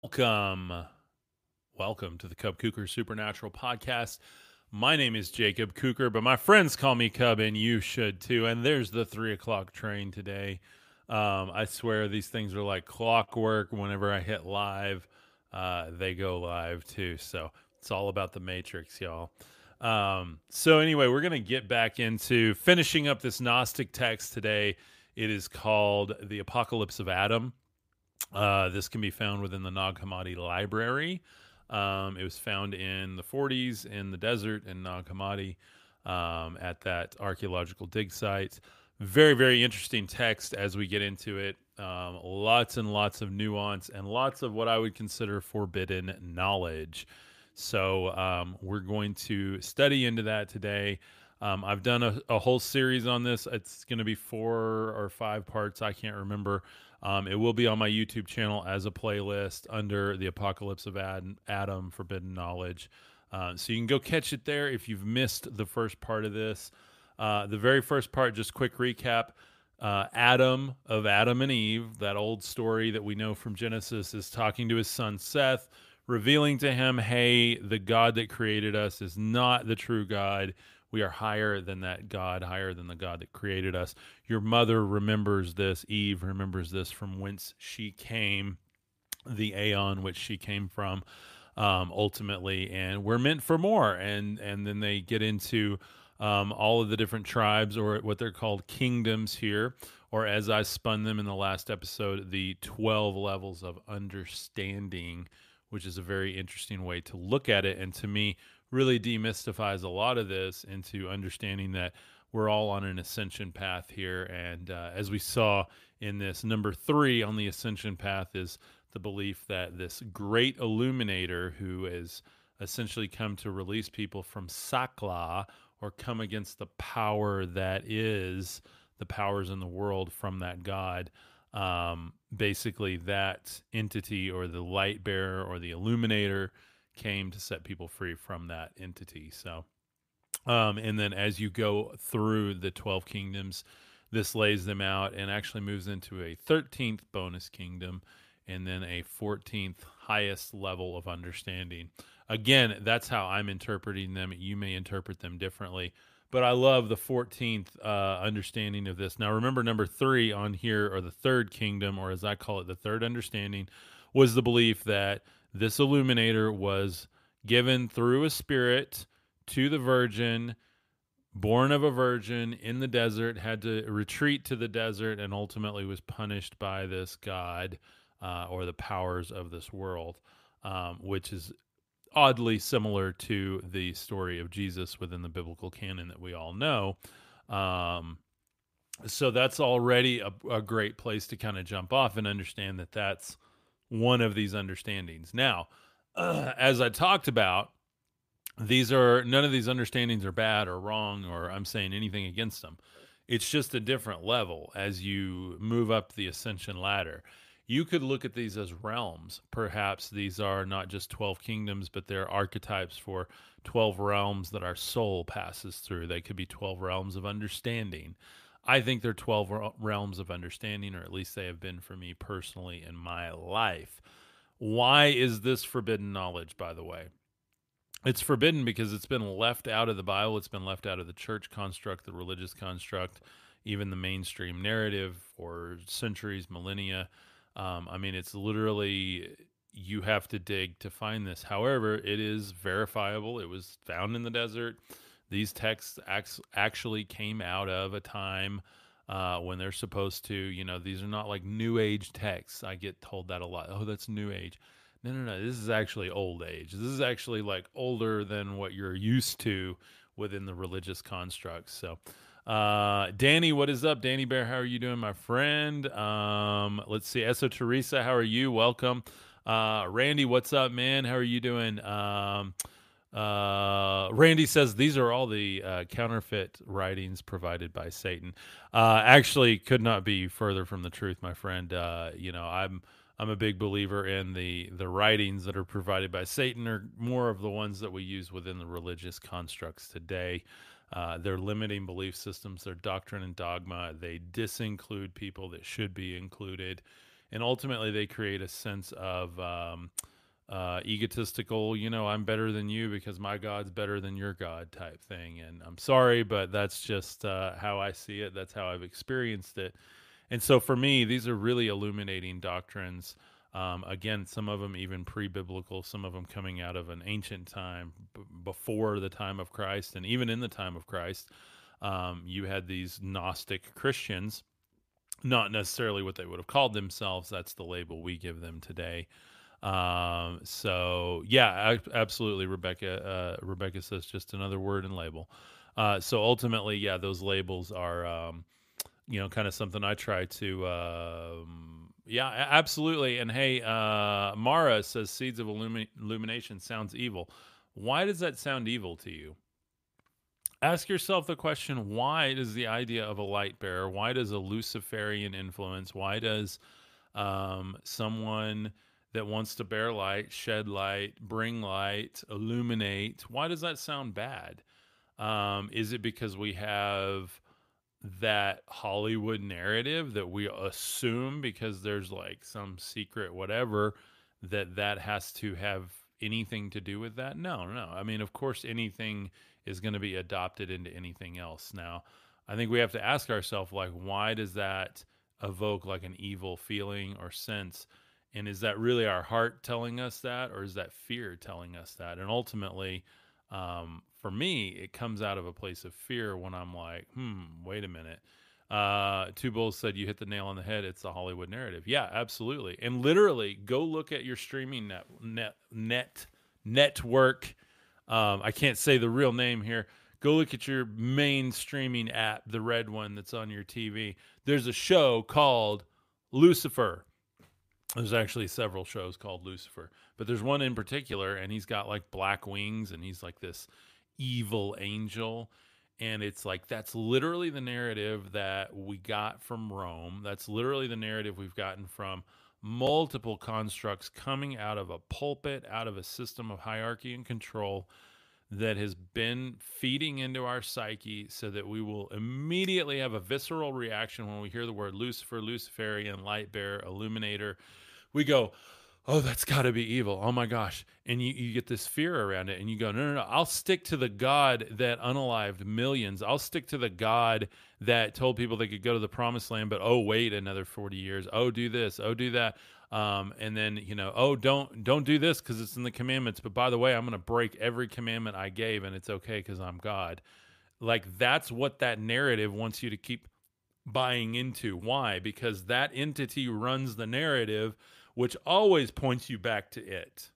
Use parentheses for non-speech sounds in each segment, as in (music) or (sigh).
Welcome. Welcome to the Cub Kuker Supernatural Podcast. My name is Jacob Kuker, but my friends call me Cub, and you should too. And there's the three o'clock train today. Um, I swear these things are like clockwork. Whenever I hit live, uh, they go live too. So it's all about the Matrix, y'all. Um, so, anyway, we're going to get back into finishing up this Gnostic text today. It is called The Apocalypse of Adam. Uh, this can be found within the Nag Hammadi Library. Um, it was found in the 40s in the desert in Nag Hammadi um, at that archaeological dig site. Very, very interesting text as we get into it. Um, lots and lots of nuance and lots of what I would consider forbidden knowledge. So um, we're going to study into that today. Um, I've done a, a, whole series on this. It's going to be four or five parts. I can't remember. Um, it will be on my YouTube channel as a playlist under the Apocalypse of Ad- Adam Forbidden Knowledge. Uh, so you can go catch it there if you've missed the first part of this. Uh, the very first part, just quick recap. Uh, Adam of Adam and Eve, that old story that we know from Genesis, is talking to his son Seth, revealing to him, hey, the God that created us is not the true God. We are higher than that God, higher than the God that created us. Your mother remembers this. Eve remembers this from whence she came, the aeon which she came from, um, ultimately. And we're meant for more. And and then they get into um, all of the different tribes, or what they're called kingdoms here, or as I spun them in the last episode, the twelve levels of understanding, which is a very interesting way to look at it. And to me really demystifies a lot of this into understanding that we're all on an ascension path here. And uh, as we saw in this, number three on the ascension path is the belief that this great illuminator who has essentially come to release people from Sakla or come against the power that is the powers in the world from that God. Um, basically, that entity or the light bearer or the illuminator came to set people free from that entity. So, um, and then as you go through the 12 kingdoms, this lays them out and actually moves into a 13th bonus kingdom and then a 14th highest level of understanding. Again, that's how I'm interpreting them. You may interpret them differently, but I love the 14th uh, understanding of this. Now, remember, number three on here, or the third kingdom, or as I call it, the third understanding, was the belief that this illuminator was given through a spirit to the virgin, born of a virgin in the desert, had to retreat to the desert, and ultimately was punished by this God uh, or the powers of this world, um, which is oddly similar to the story of Jesus within the biblical canon that we all know. Um, so that's already a, a great place to kind of jump off and understand that that's one of these understandings. Now, uh, (clears throat) as I talked about, these are none of these understandings are bad or wrong or I'm saying anything against them. It's just a different level as you move up the ascension ladder. You could look at these as realms. Perhaps these are not just 12 kingdoms, but they're archetypes for 12 realms that our soul passes through. They could be 12 realms of understanding. I think they're 12 realms of understanding, or at least they have been for me personally in my life. Why is this forbidden knowledge, by the way? It's forbidden because it's been left out of the Bible, it's been left out of the church construct, the religious construct, even the mainstream narrative for centuries, millennia. Um, I mean, it's literally you have to dig to find this. However, it is verifiable. It was found in the desert these texts actually came out of a time uh, when they're supposed to, you know, these are not like new age texts. I get told that a lot. Oh, that's new age. No, no, no. This is actually old age. This is actually like older than what you're used to within the religious constructs. So, uh, Danny, what is up? Danny Bear, how are you doing, my friend? Um, let's see. Eso Teresa, how are you? Welcome. Uh, Randy, what's up, man? How are you doing? Um, uh, Randy says these are all the uh, counterfeit writings provided by Satan. Uh, actually, could not be further from the truth, my friend. Uh, you know, I'm I'm a big believer in the the writings that are provided by Satan are more of the ones that we use within the religious constructs today. Uh, they're limiting belief systems, their doctrine and dogma. They disinclude people that should be included and ultimately they create a sense of um, uh, egotistical, you know, I'm better than you because my God's better than your God type thing. And I'm sorry, but that's just uh, how I see it. That's how I've experienced it. And so for me, these are really illuminating doctrines. Um, again, some of them even pre biblical, some of them coming out of an ancient time b- before the time of Christ. And even in the time of Christ, um, you had these Gnostic Christians, not necessarily what they would have called themselves. That's the label we give them today. Um, so yeah, absolutely. Rebecca, uh, Rebecca says just another word and label. Uh, so ultimately, yeah, those labels are, um, you know, kind of something I try to, um, yeah, absolutely. And hey, uh, Mara says seeds of illumi- illumination sounds evil. Why does that sound evil to you? Ask yourself the question: Why does the idea of a light bearer? Why does a Luciferian influence? Why does um, someone that wants to bear light, shed light, bring light, illuminate. Why does that sound bad? Um, is it because we have that Hollywood narrative that we assume because there's like some secret whatever that that has to have anything to do with that? No, no. I mean, of course, anything is going to be adopted into anything else. Now, I think we have to ask ourselves, like, why does that evoke like an evil feeling or sense? And is that really our heart telling us that, or is that fear telling us that? And ultimately, um, for me, it comes out of a place of fear when I'm like, hmm, wait a minute. Uh, Two Bulls said you hit the nail on the head. It's the Hollywood narrative. Yeah, absolutely. And literally, go look at your streaming net net net network. Um, I can't say the real name here. Go look at your main streaming app, the red one that's on your TV. There's a show called Lucifer there's actually several shows called Lucifer, but there's one in particular, and he's got like black wings, and he's like this evil angel. And it's like that's literally the narrative that we got from Rome. That's literally the narrative we've gotten from multiple constructs coming out of a pulpit, out of a system of hierarchy and control that has been feeding into our psyche so that we will immediately have a visceral reaction when we hear the word Lucifer, Luciferian, light bearer, illuminator. We go, oh, that's got to be evil. Oh my gosh. And you, you get this fear around it and you go, no, no, no. I'll stick to the God that unalived millions. I'll stick to the God that told people they could go to the promised land, but oh, wait another 40 years. Oh, do this. Oh, do that um, and then you know oh don't don't do this because it's in the commandments but by the way i'm going to break every commandment i gave and it's okay because i'm god. Like that's what that narrative wants you to keep buying into. Why? Because that entity runs the narrative which always points you back to it.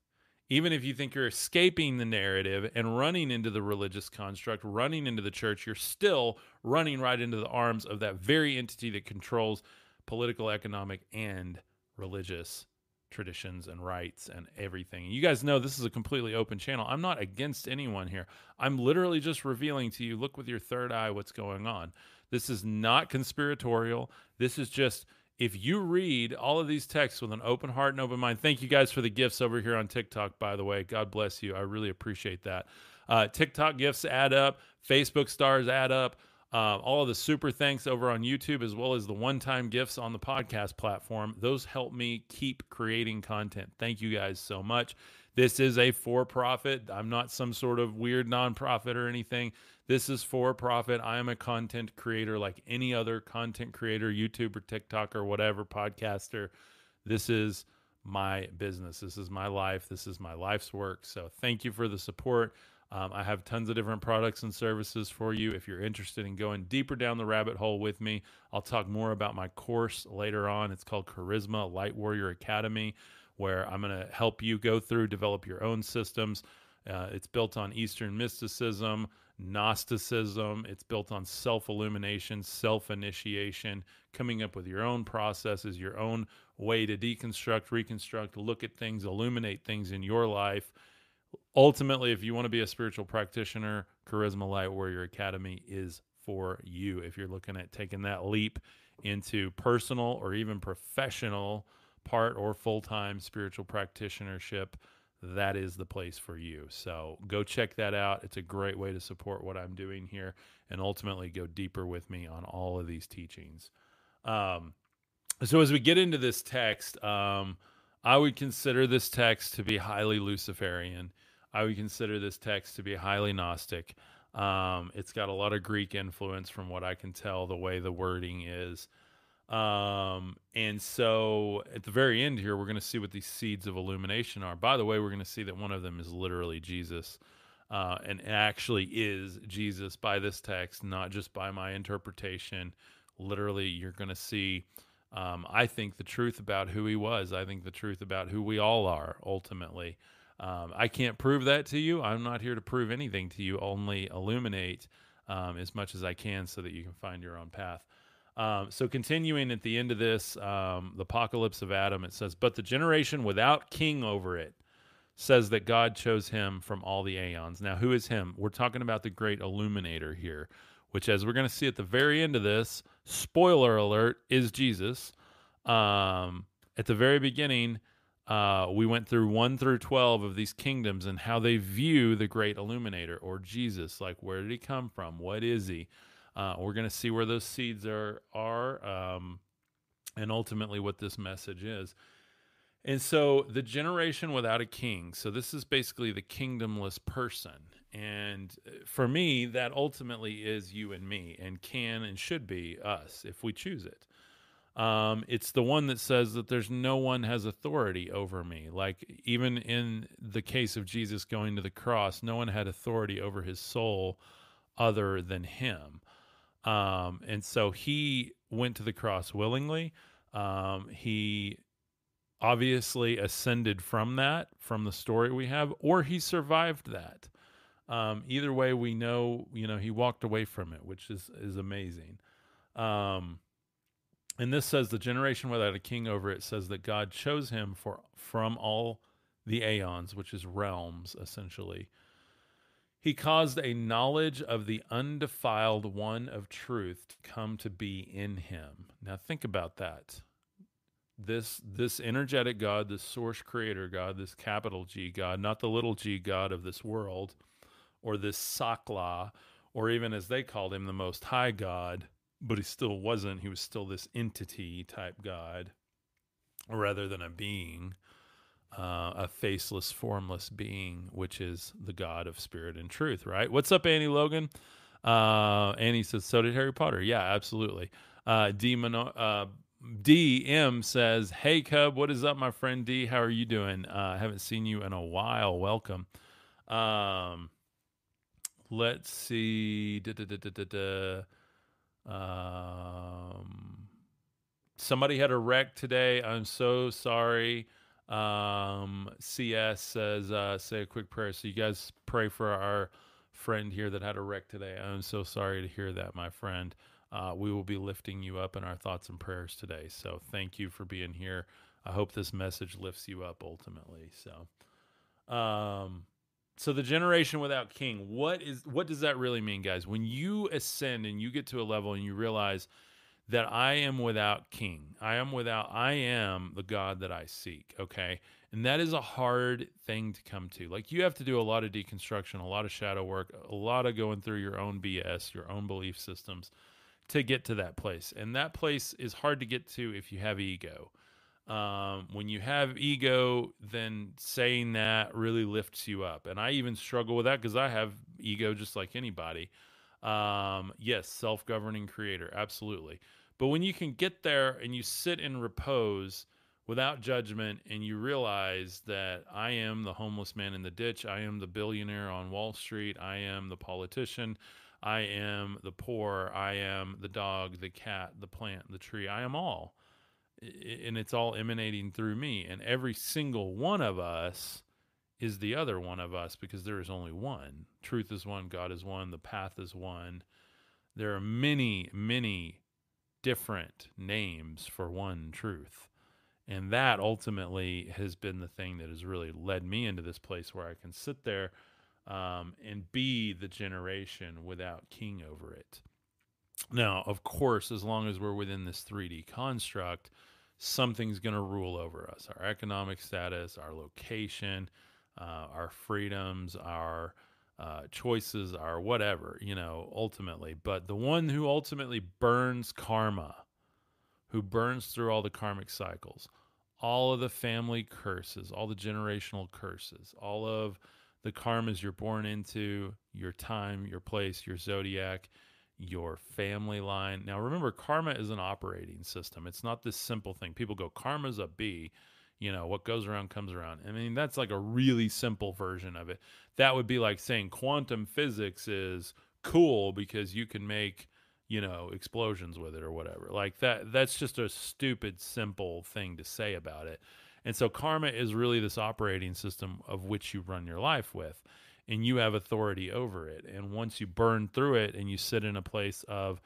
Even if you think you're escaping the narrative and running into the religious construct running into the church you're still running right into the arms of that very entity that controls political economic and religious traditions and rites and everything. You guys know this is a completely open channel. I'm not against anyone here. I'm literally just revealing to you look with your third eye what's going on. This is not conspiratorial. This is just if you read all of these texts with an open heart and open mind. Thank you guys for the gifts over here on TikTok, by the way. God bless you. I really appreciate that. Uh, TikTok gifts add up, Facebook stars add up. Uh, all of the super thanks over on YouTube, as well as the one time gifts on the podcast platform. Those help me keep creating content. Thank you guys so much. This is a for profit. I'm not some sort of weird nonprofit or anything. This is for profit. I am a content creator like any other content creator, YouTuber, TikTok, or whatever, podcaster. This is my business. This is my life. This is my life's work. So thank you for the support. Um, I have tons of different products and services for you. If you're interested in going deeper down the rabbit hole with me, I'll talk more about my course later on. It's called Khárisma Lightwarrior Academy, where I'm going to help you go through, develop your own systems. Uh, it's built on Eastern mysticism, Gnosticism. It's built on self illumination, self initiation, coming up with your own processes, your own way to deconstruct, reconstruct, look at things, illuminate things in your life ultimately, if you want to be a spiritual practitioner, Khárisma Lightwarrior Academy is for you. If you're looking at taking that leap into personal or even professional part or full time spiritual practitionership, that is the place for you. So go check that out. It's a great way to support what I'm doing here and ultimately go deeper with me on all of these teachings. Um, so as we get into this text, um, I would consider this text to be highly Luciferian. I would consider this text to be highly Gnostic. Um, it's got a lot of Greek influence from what I can tell, the way the wording is. Um, and so at the very end here, we're going to see what these seeds of illumination are. By the way, we're going to see that one of them is literally Jesus. Uh, and actually is Jesus by this text, not just by my interpretation. Literally, you're going to see, um, I think, the truth about who he was. I think the truth about who we all are ultimately. Um, I can't prove that to you. I'm not here to prove anything to you, only illuminate um, as much as I can so that you can find your own path. Um, so, continuing at the end of this, um, the apocalypse of Adam, it says, But the generation without king over it says that God chose him from all the aeons. Now, who is him? We're talking about the great illuminator here, which, as we're going to see at the very end of this, spoiler alert, is Jesus. Um, at the very beginning, uh, we went through 1 through 12 of these kingdoms and how they view the great illuminator or Jesus. Like, where did he come from? What is he? Uh, we're going to see where those seeds are, are um, and ultimately what this message is. And so the generation without a king. So this is basically the kingdomless person. And uh, for me, that ultimately is you and me and can and should be us if we choose it. Um, it's the one that says that there's no one has authority over me. Like even in the case of Jesus going to the cross, no one had authority over his soul other than him. Um, and so he went to the cross willingly. Um, he obviously ascended from that, from the story we have, or he survived that. Um, either way, we know, you know, he walked away from it, which is is amazing. Um, and this says the generation without a king over it says that God chose him for from all the aeons, which is realms essentially, he caused a knowledge of the undefiled one of truth to come to be in him. Now think about that. This this energetic God, this source creator God, this capital G God, not the little g God of this world, or this Sakla, or even as they called him, the most high God, but he still wasn't. He was still this entity type God rather than a being uh, a faceless, formless being, which is the God of spirit and truth, right? What's up, Annie Logan? Uh, Annie says, so did Harry Potter. Yeah, absolutely. Uh, D, uh, D M says, hey, Cub, what is up, my friend D? How are you doing? Uh, I haven't seen you in a while. Welcome. Um, let's see. Da, da, da, um, somebody had a wreck today. I'm so sorry. Um, CS says, uh, say a quick prayer. So you guys pray for our friend here that had a wreck today. I'm so sorry to hear that, my friend. Uh, we will be lifting you up in our thoughts and prayers today. So thank you for being here. I hope this message lifts you up ultimately. So, um, so the generation without king, what is what does that really mean, guys? When you ascend and you get to a level and you realize that I am without king. I am without, I am the God that I seek. Okay. And that is a hard thing to come to. Like you have to do a lot of deconstruction, a lot of shadow work, a lot of going through your own BS, your own belief systems to get to that place. And that place is hard to get to if you have ego. Um, when you have ego, then saying that really lifts you up. And I even struggle with that because I have ego just like anybody. Um, yes, self governing creator, absolutely. But when you can get there and you sit in repose without judgment and you realize that I am the homeless man in the ditch, I am the billionaire on Wall Street, I am the politician, I am the poor, I am the dog, the cat, the plant, the tree, I am all. And it's all emanating through me. And every single one of us is the other one of us because there is only one. Truth is one, God is one, the path is one. There are many, many different names for one truth. And that ultimately has been the thing that has really led me into this place where I can sit there um, and be the generation without king over it. Now, of course, as long as we're within this 3D construct, something's going to rule over us our economic status, our location, uh, our freedoms, our uh, choices, our whatever, you know, ultimately. But the one who ultimately burns karma, who burns through all the karmic cycles, all of the family curses, all the generational curses, all of the karmas you're born into, your time, your place, your zodiac, your family line. Now, remember, karma is an operating system. It's not this simple thing. People go, karma's a B. You know, what goes around comes around. I mean, that's like a really simple version of it. That would be like saying quantum physics is cool because you can make, you know, explosions with it or whatever. Like that, that's just a stupid, simple thing to say about it. And so karma is really this operating system of which you run your life with and you have authority over it. And once you burn through it and you sit in a place of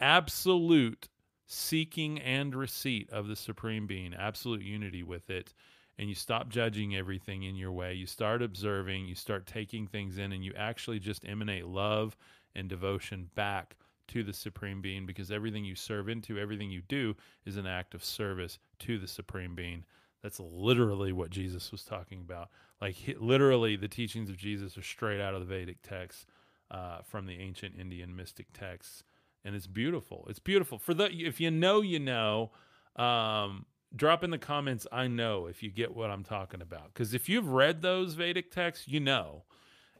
absolute seeking and receipt of the supreme being, absolute unity with it, and you stop judging everything in your way, you start observing, you start taking things in, and you actually just emanate love and devotion back to the supreme being because everything you serve into, everything you do is an act of service to the supreme being. That's literally what Jesus was talking about. Like he, literally, the teachings of Jesus are straight out of the Vedic texts uh, from the ancient Indian mystic texts, and it's beautiful. It's beautiful. For the if you know, you know. Um, drop in the comments. I know if you get what I'm talking about, because if you've read those Vedic texts, you know.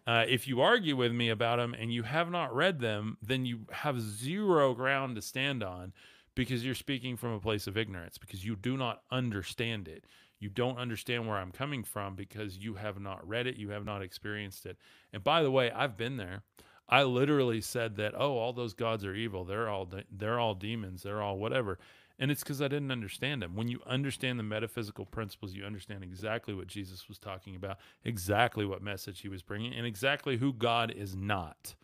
Uh, if you argue with me about them and you have not read them, then you have zero ground to stand on because you're speaking from a place of ignorance because you do not understand it. You don't understand where I'm coming from because you have not read it, you have not experienced it. And by the way, I've been there. I literally said that, "Oh, all those gods are evil. They're all de- they're all demons. They're all whatever." And it's because I didn't understand them. When you understand the metaphysical principles, you understand exactly what Jesus was talking about, exactly what message he was bringing, and exactly who God is not.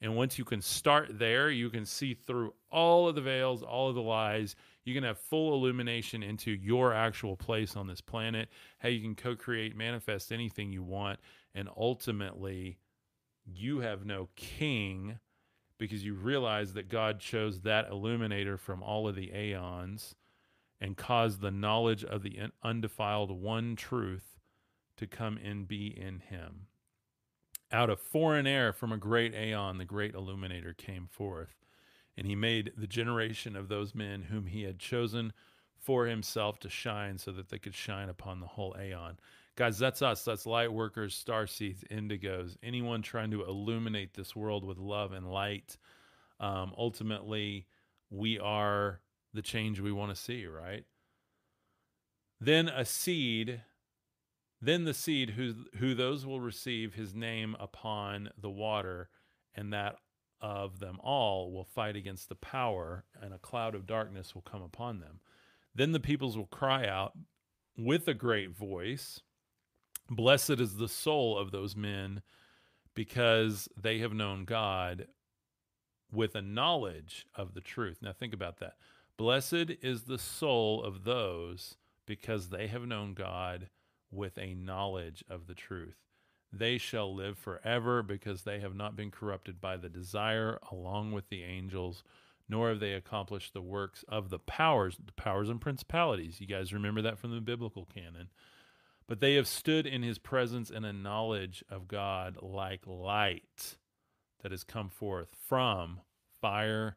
And once you can start there, you can see through all of the veils, all of the lies. You can have full illumination into your actual place on this planet, how you can co create, manifest anything you want. And ultimately, you have no king because you realize that God chose that illuminator from all of the aeons and caused the knowledge of the undefiled one truth to come and be in him. Out of foreign air from a great aeon, the great illuminator came forth, and he made the generation of those men whom he had chosen for himself to shine so that they could shine upon the whole aeon. Guys, that's us. That's light workers, star seeds, indigos, anyone trying to illuminate this world with love and light. Um, ultimately, we are the change we want to see, right? Then a seed then the seed, who, who those will receive his name upon the water, and that of them all will fight against the power, and a cloud of darkness will come upon them. Then the peoples will cry out with a great voice Blessed is the soul of those men, because they have known God with a knowledge of the truth. Now, think about that. Blessed is the soul of those because they have known God with a knowledge of the truth. They shall live forever because they have not been corrupted by the desire along with the angels, nor have they accomplished the works of the powers, the powers and principalities. You guys remember that from the biblical canon. But they have stood in his presence in a knowledge of God like light that has come forth from fire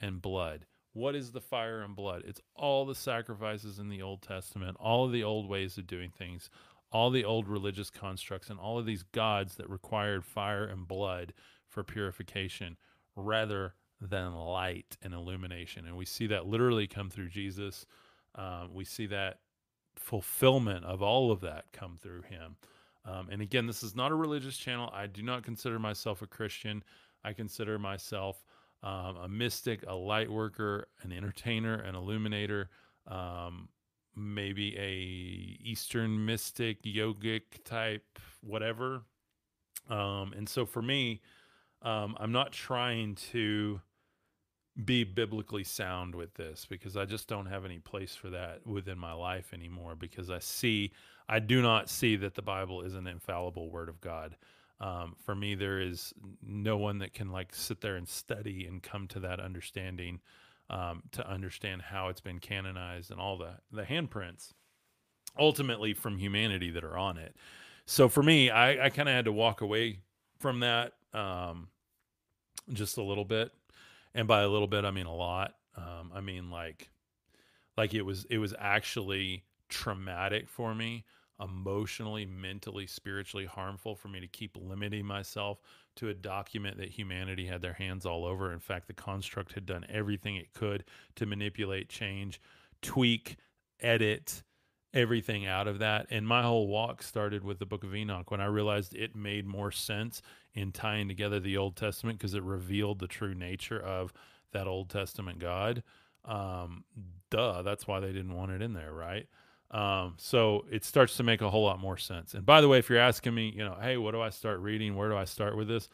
and blood. What is the fire and blood? It's all the sacrifices in the Old Testament, all of the old ways of doing things, all the old religious constructs, and all of these gods that required fire and blood for purification rather than light and illumination. And we see that literally come through Jesus. Um, we see that fulfillment of all of that come through him. Um, and again, this is not a religious channel. I do not consider myself a Christian. I consider myself um, a mystic, a light worker, an entertainer, an illuminator, um, maybe a Eastern mystic, yogic type, whatever. Um, and so for me, um, I'm not trying to be biblically sound with this because I just don't have any place for that within my life anymore because I see, I do not see that the Bible is an infallible word of God. Um, for me, there is no one that can like sit there and study and come to that understanding um, to understand how it's been canonized and all the the handprints ultimately from humanity that are on it. So for me, I, I kind of had to walk away from that um, just a little bit, and by a little bit, I mean a lot. Um, I mean like Like it was it was actually traumatic for me, emotionally, mentally, spiritually harmful for me to keep limiting myself to a document that humanity had their hands all over. In fact, the construct had done everything it could to manipulate, change, tweak, edit everything out of that. And my whole walk started with the book of Enoch when I realized it made more sense in tying together the Old Testament because it revealed the true nature of that Old Testament God. Um, duh, that's why they didn't want it in there, right? Um, so it starts to make a whole lot more sense. And by the way, if you're asking me, you know, hey, what do I start reading? Where do I start with this?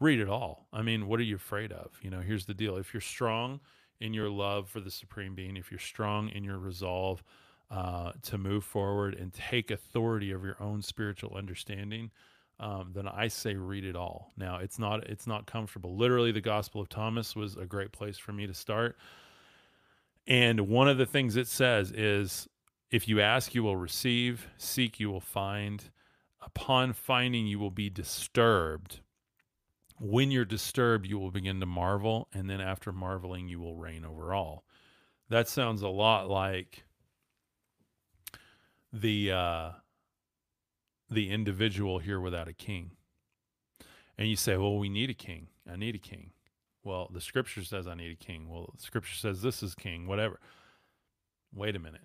Read it all. I mean, what are you afraid of? You know, here's the deal. If you're strong in your love for the supreme being, if you're strong in your resolve uh, to move forward and take authority of your own spiritual understanding, um, then I say read it all. Now it's not it's not comfortable. Literally, the Gospel of Thomas was a great place for me to start. And one of the things it says is if you ask, you will receive, seek, you will find. Upon finding, you will be disturbed. When you're disturbed, you will begin to marvel, and then after marveling, you will reign over all. That sounds a lot like the uh, the individual here without a king. And you say, "Well, we need a king. I need a king." Well, the scripture says I need a king. Well, the scripture says this is king. Whatever. Wait a minute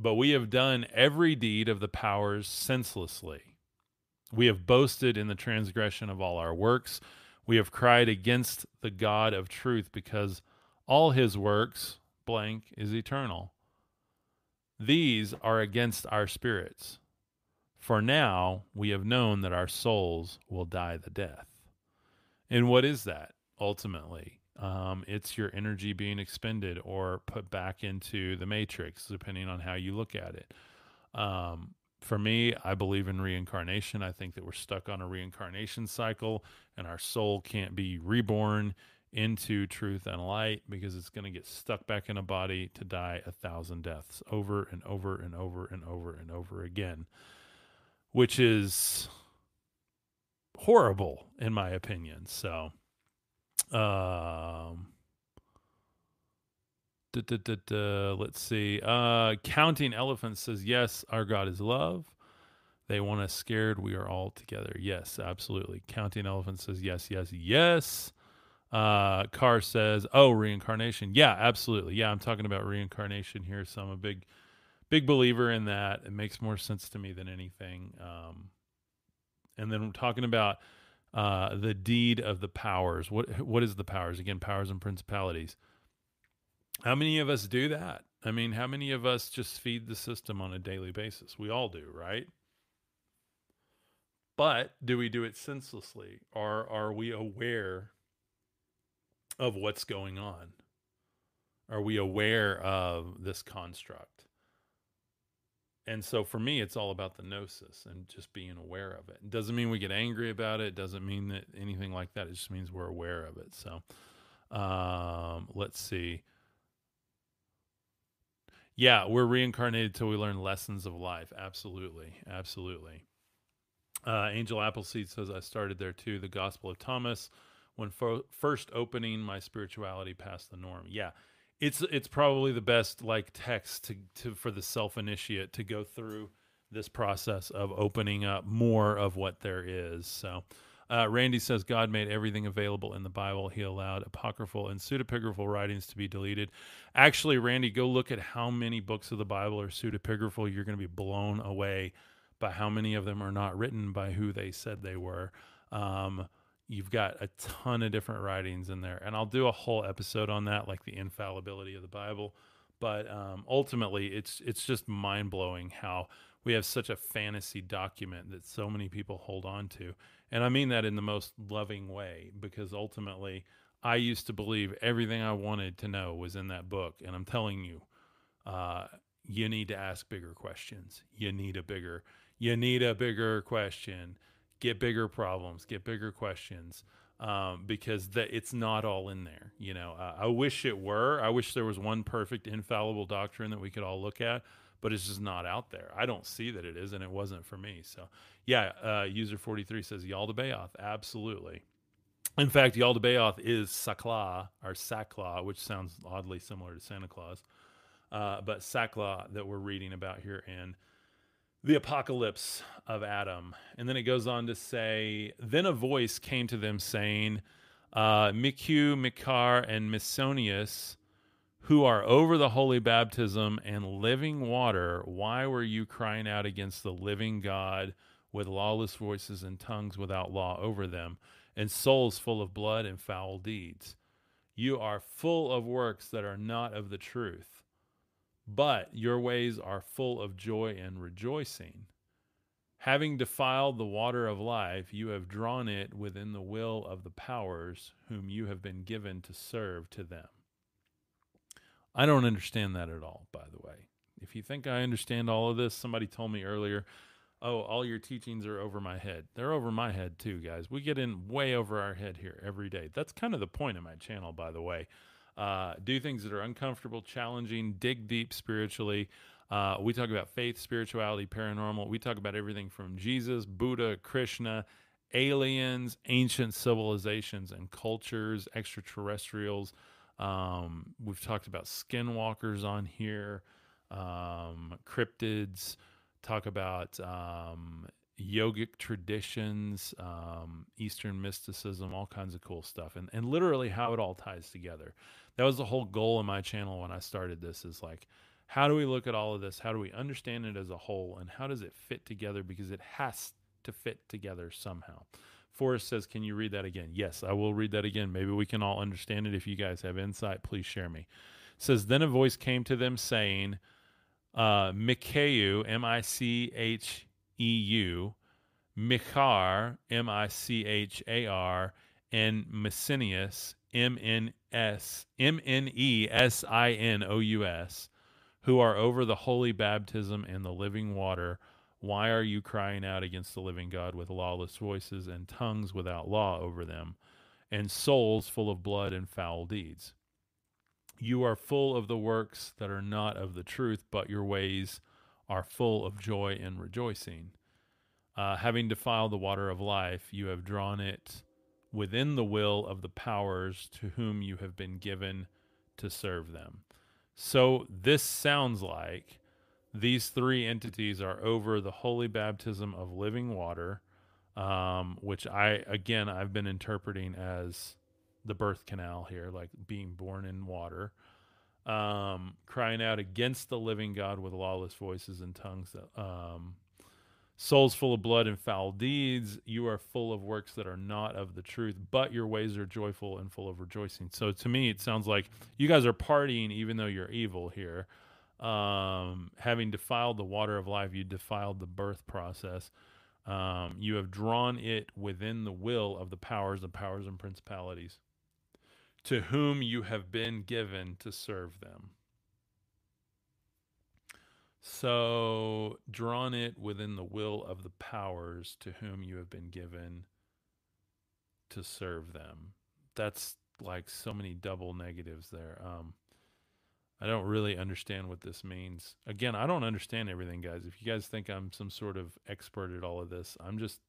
but we have done every deed of the powers senselessly. We have boasted in the transgression of all our works. We have cried against the God of truth because all his works, blank, is eternal. These are against our spirits. For now we have known that our souls will die the death. And what is that ultimately? Um, it's your energy being expended or put back into the matrix, depending on how you look at it. Um, for me, I believe in reincarnation. I think that we're stuck on a reincarnation cycle and our soul can't be reborn into truth and light because it's going to get stuck back in a body to die a thousand deaths over and over and over and over and over again, which is horrible in my opinion. So, um, da, da, da, let's see. Uh, Counting Elephants says, Yes, our God is love. They want us scared. We are all together. Yes, absolutely. Counting Elephants says, Yes, yes, yes. Uh, Carr says, Oh, reincarnation. Yeah, absolutely. Yeah, I'm talking about reincarnation here. So I'm a big, big believer in that. It makes more sense to me than anything. Um, and then we're talking about uh, the deed of the powers. What what is the powers? Again, powers and principalities. How many of us do that? I mean, how many of us just feed the system on a daily basis? We all do, right? But do we do it senselessly? Or are we aware of what's going on? Are we aware of this construct? And so for me it's all about the gnosis and just being aware of it. It doesn't mean we get angry about it, it doesn't mean that anything like that. It just means we're aware of it. So um, let's see. Yeah we're reincarnated till we learn lessons of life. Absolutely. Absolutely. Uh, angel appleseed says i started there too. The gospel of thomas. When fo- first opening my spirituality past the norm. Yeah it's it's probably the best like text to, to for the self initiate to go through this process of opening up more of what there is. So, uh, Randy says God made everything available in the Bible. He allowed apocryphal and pseudepigraphal writings to be deleted. Actually, Randy, go look at how many books of the Bible are pseudepigraphal. You're going to be blown away by how many of them are not written by who they said they were. Um, you've got a ton of different writings in there and i'll do a whole episode on that like the infallibility of the bible. But um, ultimately it's it's just mind-blowing how we have such a fantasy document that so many people hold on to. And i mean that in the most loving way because ultimately i used to believe everything i wanted to know was in that book. And i'm telling you uh, you need to ask bigger questions. You need a bigger you need a bigger question get bigger problems, get bigger questions, um, because that it's not all in there. You know, uh, I wish it were. I wish there was one perfect infallible doctrine that we could all look at, but it's just not out there. I don't see that it is, and it wasn't for me. So, yeah, uh, user forty three says Yaldabaoth, absolutely. In fact, Yaldabaoth is Sakla or Sakla, which sounds oddly similar to Santa Claus. Uh, but Sakla that we're reading about here in the apocalypse of Adam. And then it goes on to say, Then a voice came to them saying, uh, Micheu, Michar, and Misonius, who are over the holy baptism and living water, why were you crying out against the living God with lawless voices and tongues without law over them, and souls full of blood and foul deeds? You are full of works that are not of the truth, but your ways are full of joy and rejoicing. Having defiled the water of life, you have drawn it within the will of the powers whom you have been given to serve to them. I don't understand that at all, by the way. If you think I understand all of this, somebody told me earlier, oh, all your teachings are over my head. They're over my head too, guys. We get in way over our head here every day. That's kind of the point of my channel, by the way. Uh, do things that are uncomfortable, challenging, dig deep spiritually. Uh, we talk about faith, spirituality, paranormal. We talk about everything from Jesus, Buddha, Krishna, aliens, ancient civilizations and cultures, extraterrestrials. Um, we've talked about skinwalkers on here, um, cryptids, talk about um, yogic traditions, um, Eastern mysticism, all kinds of cool stuff, and, and literally how it all ties together. That was the whole goal of my channel when I started this is like, how do we look at all of this? How do we understand it as a whole? And how does it fit together? Because it has to fit together somehow. Forrest says, Can you read that again? Yes, I will read that again. Maybe we can all understand it. If you guys have insight, please share me. It says, Then a voice came to them saying, uh, M I C H E U, Michar, M I C H A R, and Messinius, M N S M N E S I N O U S, who are over the holy baptism and the living water why are you crying out against the living God with lawless voices and tongues without law over them, and souls full of blood and foul deeds? You are full of the works that are not of the truth, but your ways are full of joy and rejoicing. Uh, having defiled the water of life, you have drawn it within the will of the powers to whom you have been given to serve them. So this sounds like these three entities are over the holy baptism of living water, um, which I, again, I've been interpreting as the birth canal here, like being born in water, um, crying out against the living God with lawless voices and tongues um, souls full of blood and foul deeds you are full of works that are not of the truth but your ways are joyful and full of rejoicing so to me it sounds like you guys are partying even though you're evil here um, having defiled the water of life, you defiled the birth process. Um, you have drawn it within the will of the powers, the powers and principalities, to whom you have been given to serve them. So, drawn it within the will of the powers to whom you have been given to serve them. That's like so many double negatives there. Um, I don't really understand what this means. Again, I don't understand everything, guys. If you guys think I'm some sort of expert at all of this, I'm just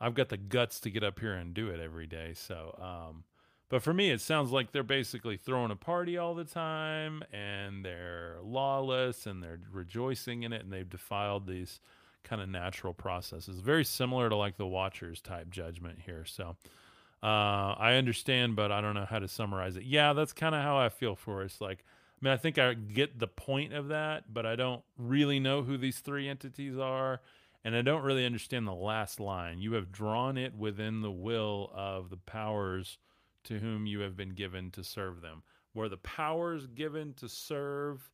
I've got the guts to get up here and do it every day. So, um, but for me, it sounds like they're basically throwing a party all the time and they're lawless and they're rejoicing in it and they've defiled these kind of natural processes. Very similar to like the Watchers type judgment here. So, uh, I understand, but I don't know how to summarize it. Yeah, that's kind of how I feel for it. It's like, I mean, I think I get the point of that, but I don't really know who these three entities are. And I don't really understand the last line. You have drawn it within the will of the powers to whom you have been given to serve them. Were the powers given to serve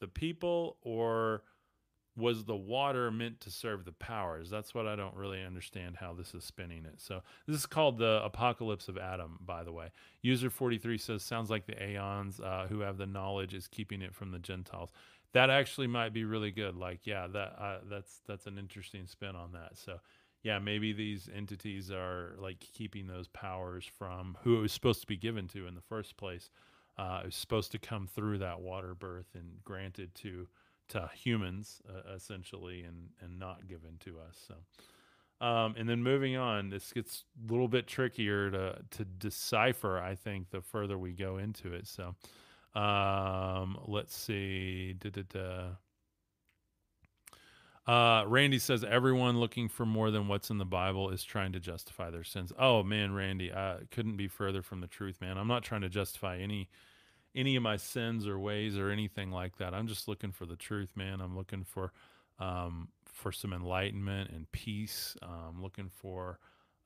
the people, or was the water meant to serve the powers? That's what I don't really understand how this is spinning it. So this is called the Apocalypse of Adam, by the way. User 43 says, sounds like the Aeons uh, who have the knowledge is keeping it from the Gentiles. That actually might be really good. Like, yeah, that uh, that's that's an interesting spin on that. So, yeah, maybe these entities are like keeping those powers from who it was supposed to be given to in the first place. Uh, it was supposed to come through that water birth and granted to to humans uh, essentially and and not given to us so Um, and then moving on, this gets a little bit trickier to to decipher. I think the further we go into it. So, um, let's see. Da-da-da. Uh, Randy says everyone looking for more than what's in the Bible is trying to justify their sins. Oh man, Randy, I couldn't be further from the truth, man. I'm not trying to justify any any of my sins or ways or anything like that. I'm just looking for the truth, man. I'm looking for um, for some enlightenment and peace. I'm looking for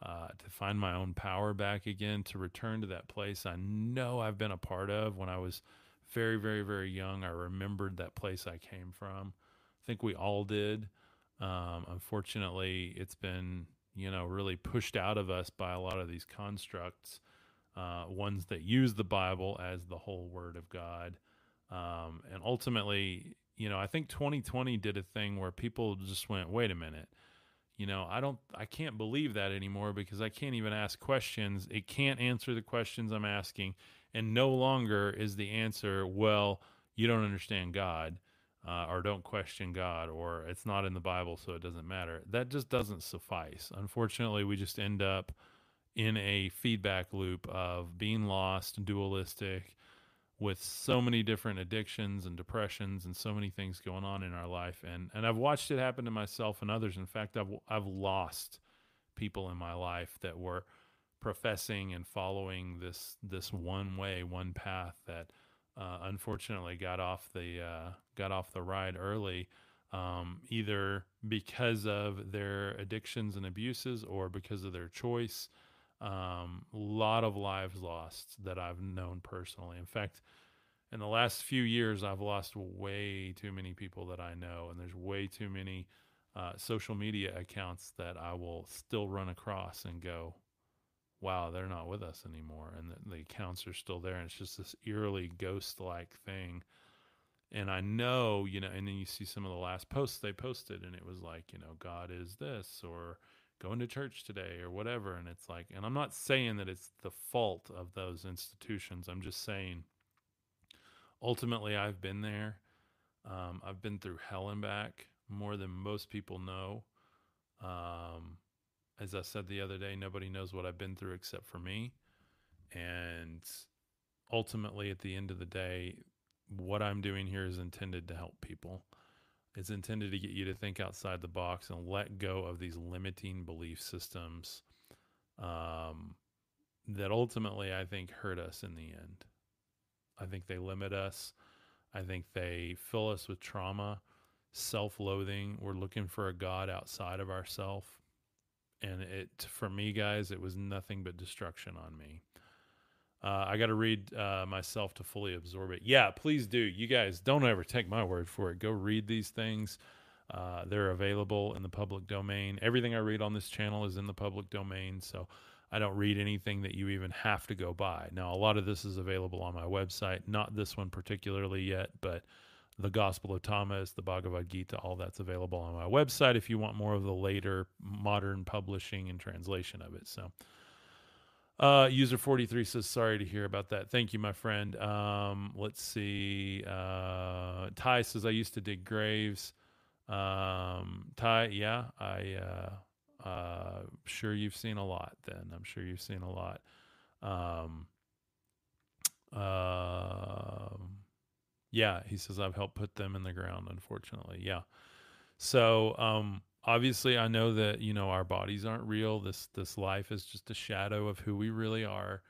uh, to find my own power back again, to return to that place I know I've been a part of when I was very, very, very young. I remembered that place I came from. I think we all did. Um, unfortunately, it's been you know really pushed out of us by a lot of these constructs, uh, ones that use the Bible as the whole Word of God, um, and ultimately, you know, I think 2020 did a thing where people just went, "Wait a minute." You know, I don't, I can't believe that anymore because I can't even ask questions. It can't answer the questions I'm asking. And no longer is the answer, well, you don't understand God uh, or don't question God, or it's not in the Bible, so it doesn't matter. That just doesn't suffice. Unfortunately, we just end up in a feedback loop of being lost, dualistic, with so many different addictions and depressions and so many things going on in our life. And and I've watched it happen to myself and others. In fact, I've I've lost people in my life that were professing and following this this one way, one path that uh, unfortunately got off the uh, got off the ride early, um, either because of their addictions and abuses or because of their choice. A um, lot of lives lost that I've known personally. In fact, in the last few years, I've lost way too many people that I know, and there's way too many uh, social media accounts that I will still run across and go, wow, they're not with us anymore. And the, the accounts are still there. And it's just this eerily ghost like thing. And I know, you know, and then you see some of the last posts they posted, and it was like, you know, God is this, or going to church today, or whatever. And it's like, and I'm not saying that it's the fault of those institutions. I'm just saying, ultimately, I've been there. Um, I've been through hell and back more than most people know. Um, as I said the other day, nobody knows what I've been through except for me. And ultimately, at the end of the day, what I'm doing here is intended to help people. It's intended to get you to think outside the box and let go of these limiting belief systems um, that ultimately I think hurt us in the end. I think they limit us. I think they fill us with trauma, self loathing. We're looking for a God outside of ourself and it for me guys it was nothing but destruction on me uh, i got to read uh, myself to fully absorb it. Yeah please do. You guys don't ever take my word for it. Go read these things. Uh, they're available in the public domain. Everything i read on this channel is in the public domain so i don't read anything that you even have to go buy. Now a lot of this is available on my website not this one particularly yet but the Gospel of Thomas, the Bhagavad Gita, all that's available on my website if you want more of the later modern publishing and translation of it. So, uh, user 43 says, sorry to hear about that. Thank you, my friend. Um, let's see. Uh, Ty says, I used to dig graves. Um, Ty, yeah, I, uh, uh, sure you've seen a lot then. I'm sure you've seen a lot. Um, uh, yeah, he says I've helped put them in the ground. Unfortunately, yeah. So um, obviously, I know that you know our bodies aren't real. This this life is just a shadow of who we really are.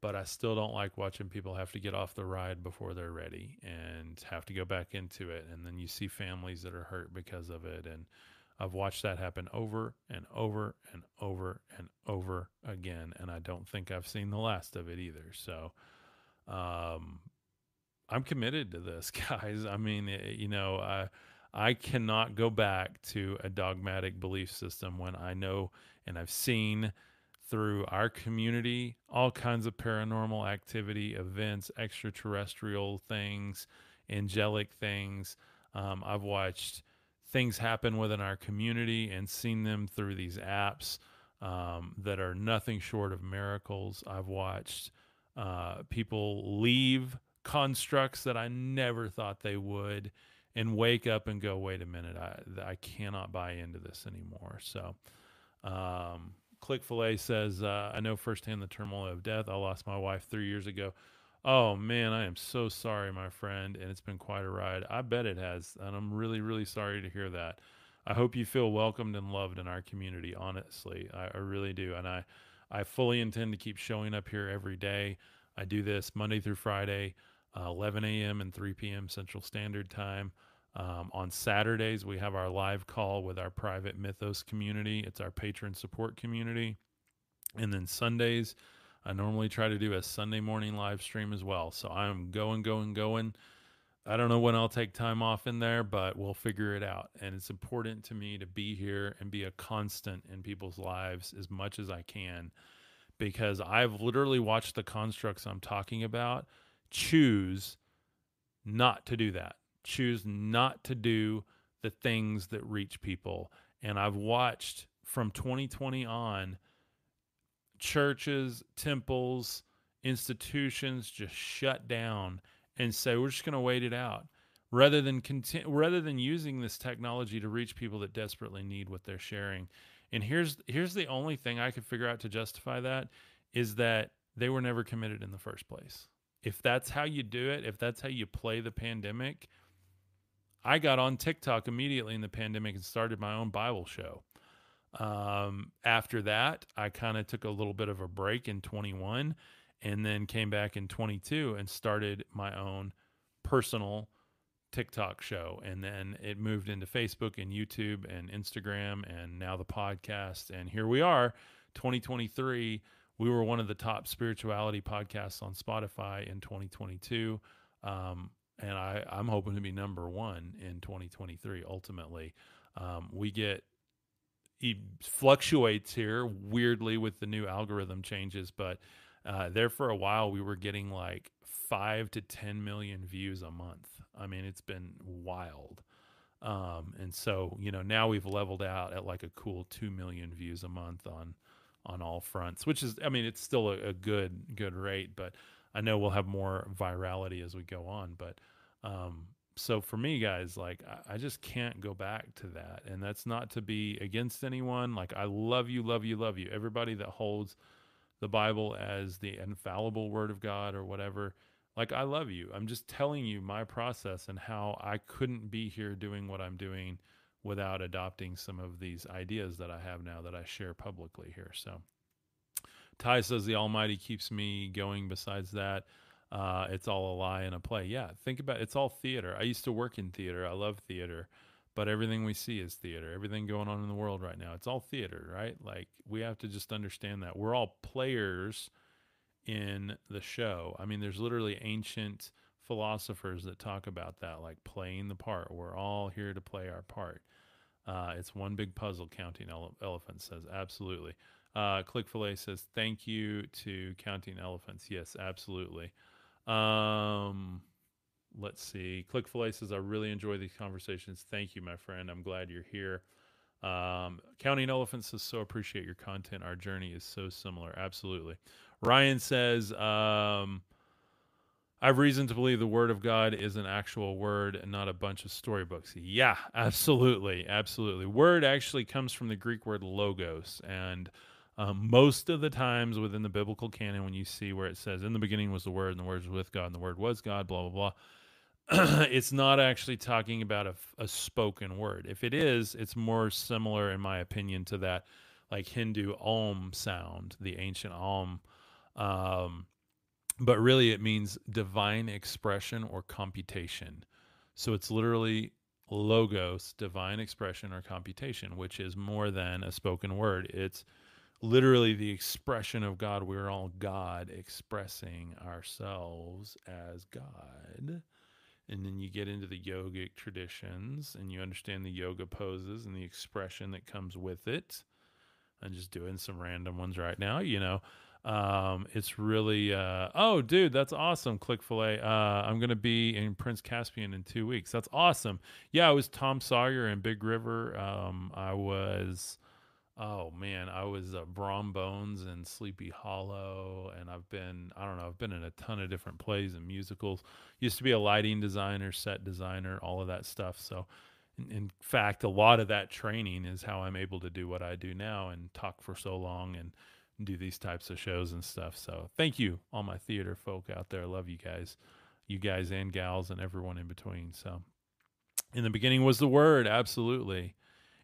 But I still don't like watching people have to get off the ride before they're ready and have to go back into it. And then you see families that are hurt because of it. And I've watched that happen over and over and over and over again. And I don't think I've seen the last of it either. So, um, I'm committed to this, (laughs) guys. I mean, eh, you know, I I cannot go back to a dogmatic belief system when I know and I've seen through our community all kinds of paranormal activity, events, extraterrestrial things, angelic things. Um, I've watched things happen within our community and seen them through these apps um, that are nothing short of miracles. I've watched uh, people leave constructs that I never thought they would and wake up and go, wait a minute, I, I cannot buy into this anymore. So, Um, Click Filet says, uh, I know firsthand the turmoil of death. I lost my wife three years ago. Oh man, I am so sorry, my friend, and it's been quite a ride. I bet it has, and I'm really, really sorry to hear that. I hope you feel welcomed and loved in our community. Honestly, I, I really do, and I, I fully intend to keep showing up here every day. I do this Monday through Friday, uh, 11 a.m. and 3 p.m. Central Standard Time. Um, on Saturdays, we have our live call with our private Mythos community. It's our patron support community. And then Sundays, I normally try to do a Sunday morning live stream as well. So I'm going, going, going. I don't know when I'll take time off in there, but we'll figure it out. And it's important to me to be here and be a constant in people's lives as much as I can because I've literally watched the constructs I'm talking about choose not to do that choose not to do the things that reach people. And I've watched from 2020 on churches, temples, institutions just shut down and say we're just going to wait it out rather than conti- rather than using this technology to reach people that desperately need what they're sharing. And here's here's the only thing I could figure out to justify that is that they were never committed in the first place. If that's how you do it, if that's how you play the pandemic, I got on TikTok immediately in the pandemic and started my own Bible show. Um, after that, I kind of took a little bit of a break in 21 and then came back in 22 and started my own personal TikTok show. And then it moved into Facebook and YouTube and Instagram and now the podcast. And here we are, 2023. We were one of the top spirituality podcasts on Spotify in 2022. Um, and I, I'm hoping to be number one in 2023. Ultimately, um, we get it fluctuates here weirdly with the new algorithm changes, but uh, there for a while we were getting like five to 10 million views a month. I mean, it's been wild. Um, and so, you know, now we've leveled out at like a cool 2 million views a month on, on all fronts, which is, I mean, it's still a, a good, good rate, but I know we'll have more virality as we go on, but um, so for me, guys, like I, I just can't go back to that, and that's not to be against anyone. Like I love you, love you, love you. Everybody that holds the Bible as the infallible Word of God or whatever, like I love you. I'm just telling you my process and how I couldn't be here doing what I'm doing without adopting some of these ideas that I have now that I share publicly here. So. Ty says the Almighty keeps me going. Besides that, uh, it's all a lie and a play. Yeah, think about it. it's all theater. I used to work in theater. I love theater, but everything we see is theater. Everything going on in the world right now, it's all theater, right? Like we have to just understand that we're all players in the show. I mean, there's literally ancient philosophers that talk about that, like playing the part. We're all here to play our part. Uh, it's one big puzzle. Counting ele- elephants says absolutely. Uh, Click Fillet says thank you to Counting Elephants. Yes, absolutely. Um, let's see. Click Fillet says I really enjoy these conversations. Thank you, my friend. I'm glad you're here. Um, Counting Elephants says so appreciate your content. Our journey is so similar. Absolutely. Ryan says. Um, I have reason to believe the word of God is an actual word and not a bunch of storybooks. Yeah, (laughs) absolutely. Absolutely. Word actually comes from the Greek word logos. And um, most of the times within the biblical canon, when you see where it says, in the beginning was the word, and the word was with God, and the word was God, blah, blah, blah, (clears throat) it's not actually talking about a, a spoken word. If it is, it's more similar, in my opinion, to that like Hindu Om sound, the ancient Om. Um, but really it means divine expression or computation. So it's literally logos, divine expression or computation, which is more than a spoken word. It's literally the expression of God. We're all God expressing ourselves as God. And then you get into the yogic traditions and you understand the yoga poses and the expression that comes with it. I'm just doing some random ones right now, you know. Um, it's really uh, oh, dude, that's awesome. Click fillet. Uh, I'm gonna be in Prince Caspian in two weeks. That's awesome. Yeah, I was Tom Sawyer in Big River. Um, I was. Oh man, I was uh, Brom Bones and Sleepy Hollow, and I've been I don't know I've been in a ton of different plays and musicals. Used to be a lighting designer, set designer, all of that stuff. So in, in fact, a lot of that training is how I'm able to do what I do now and talk for so long and do these types of shows and stuff. So thank you, all my theater folk out there. I love you guys, you guys and gals, and everyone in between. So, in the beginning was the Word, absolutely.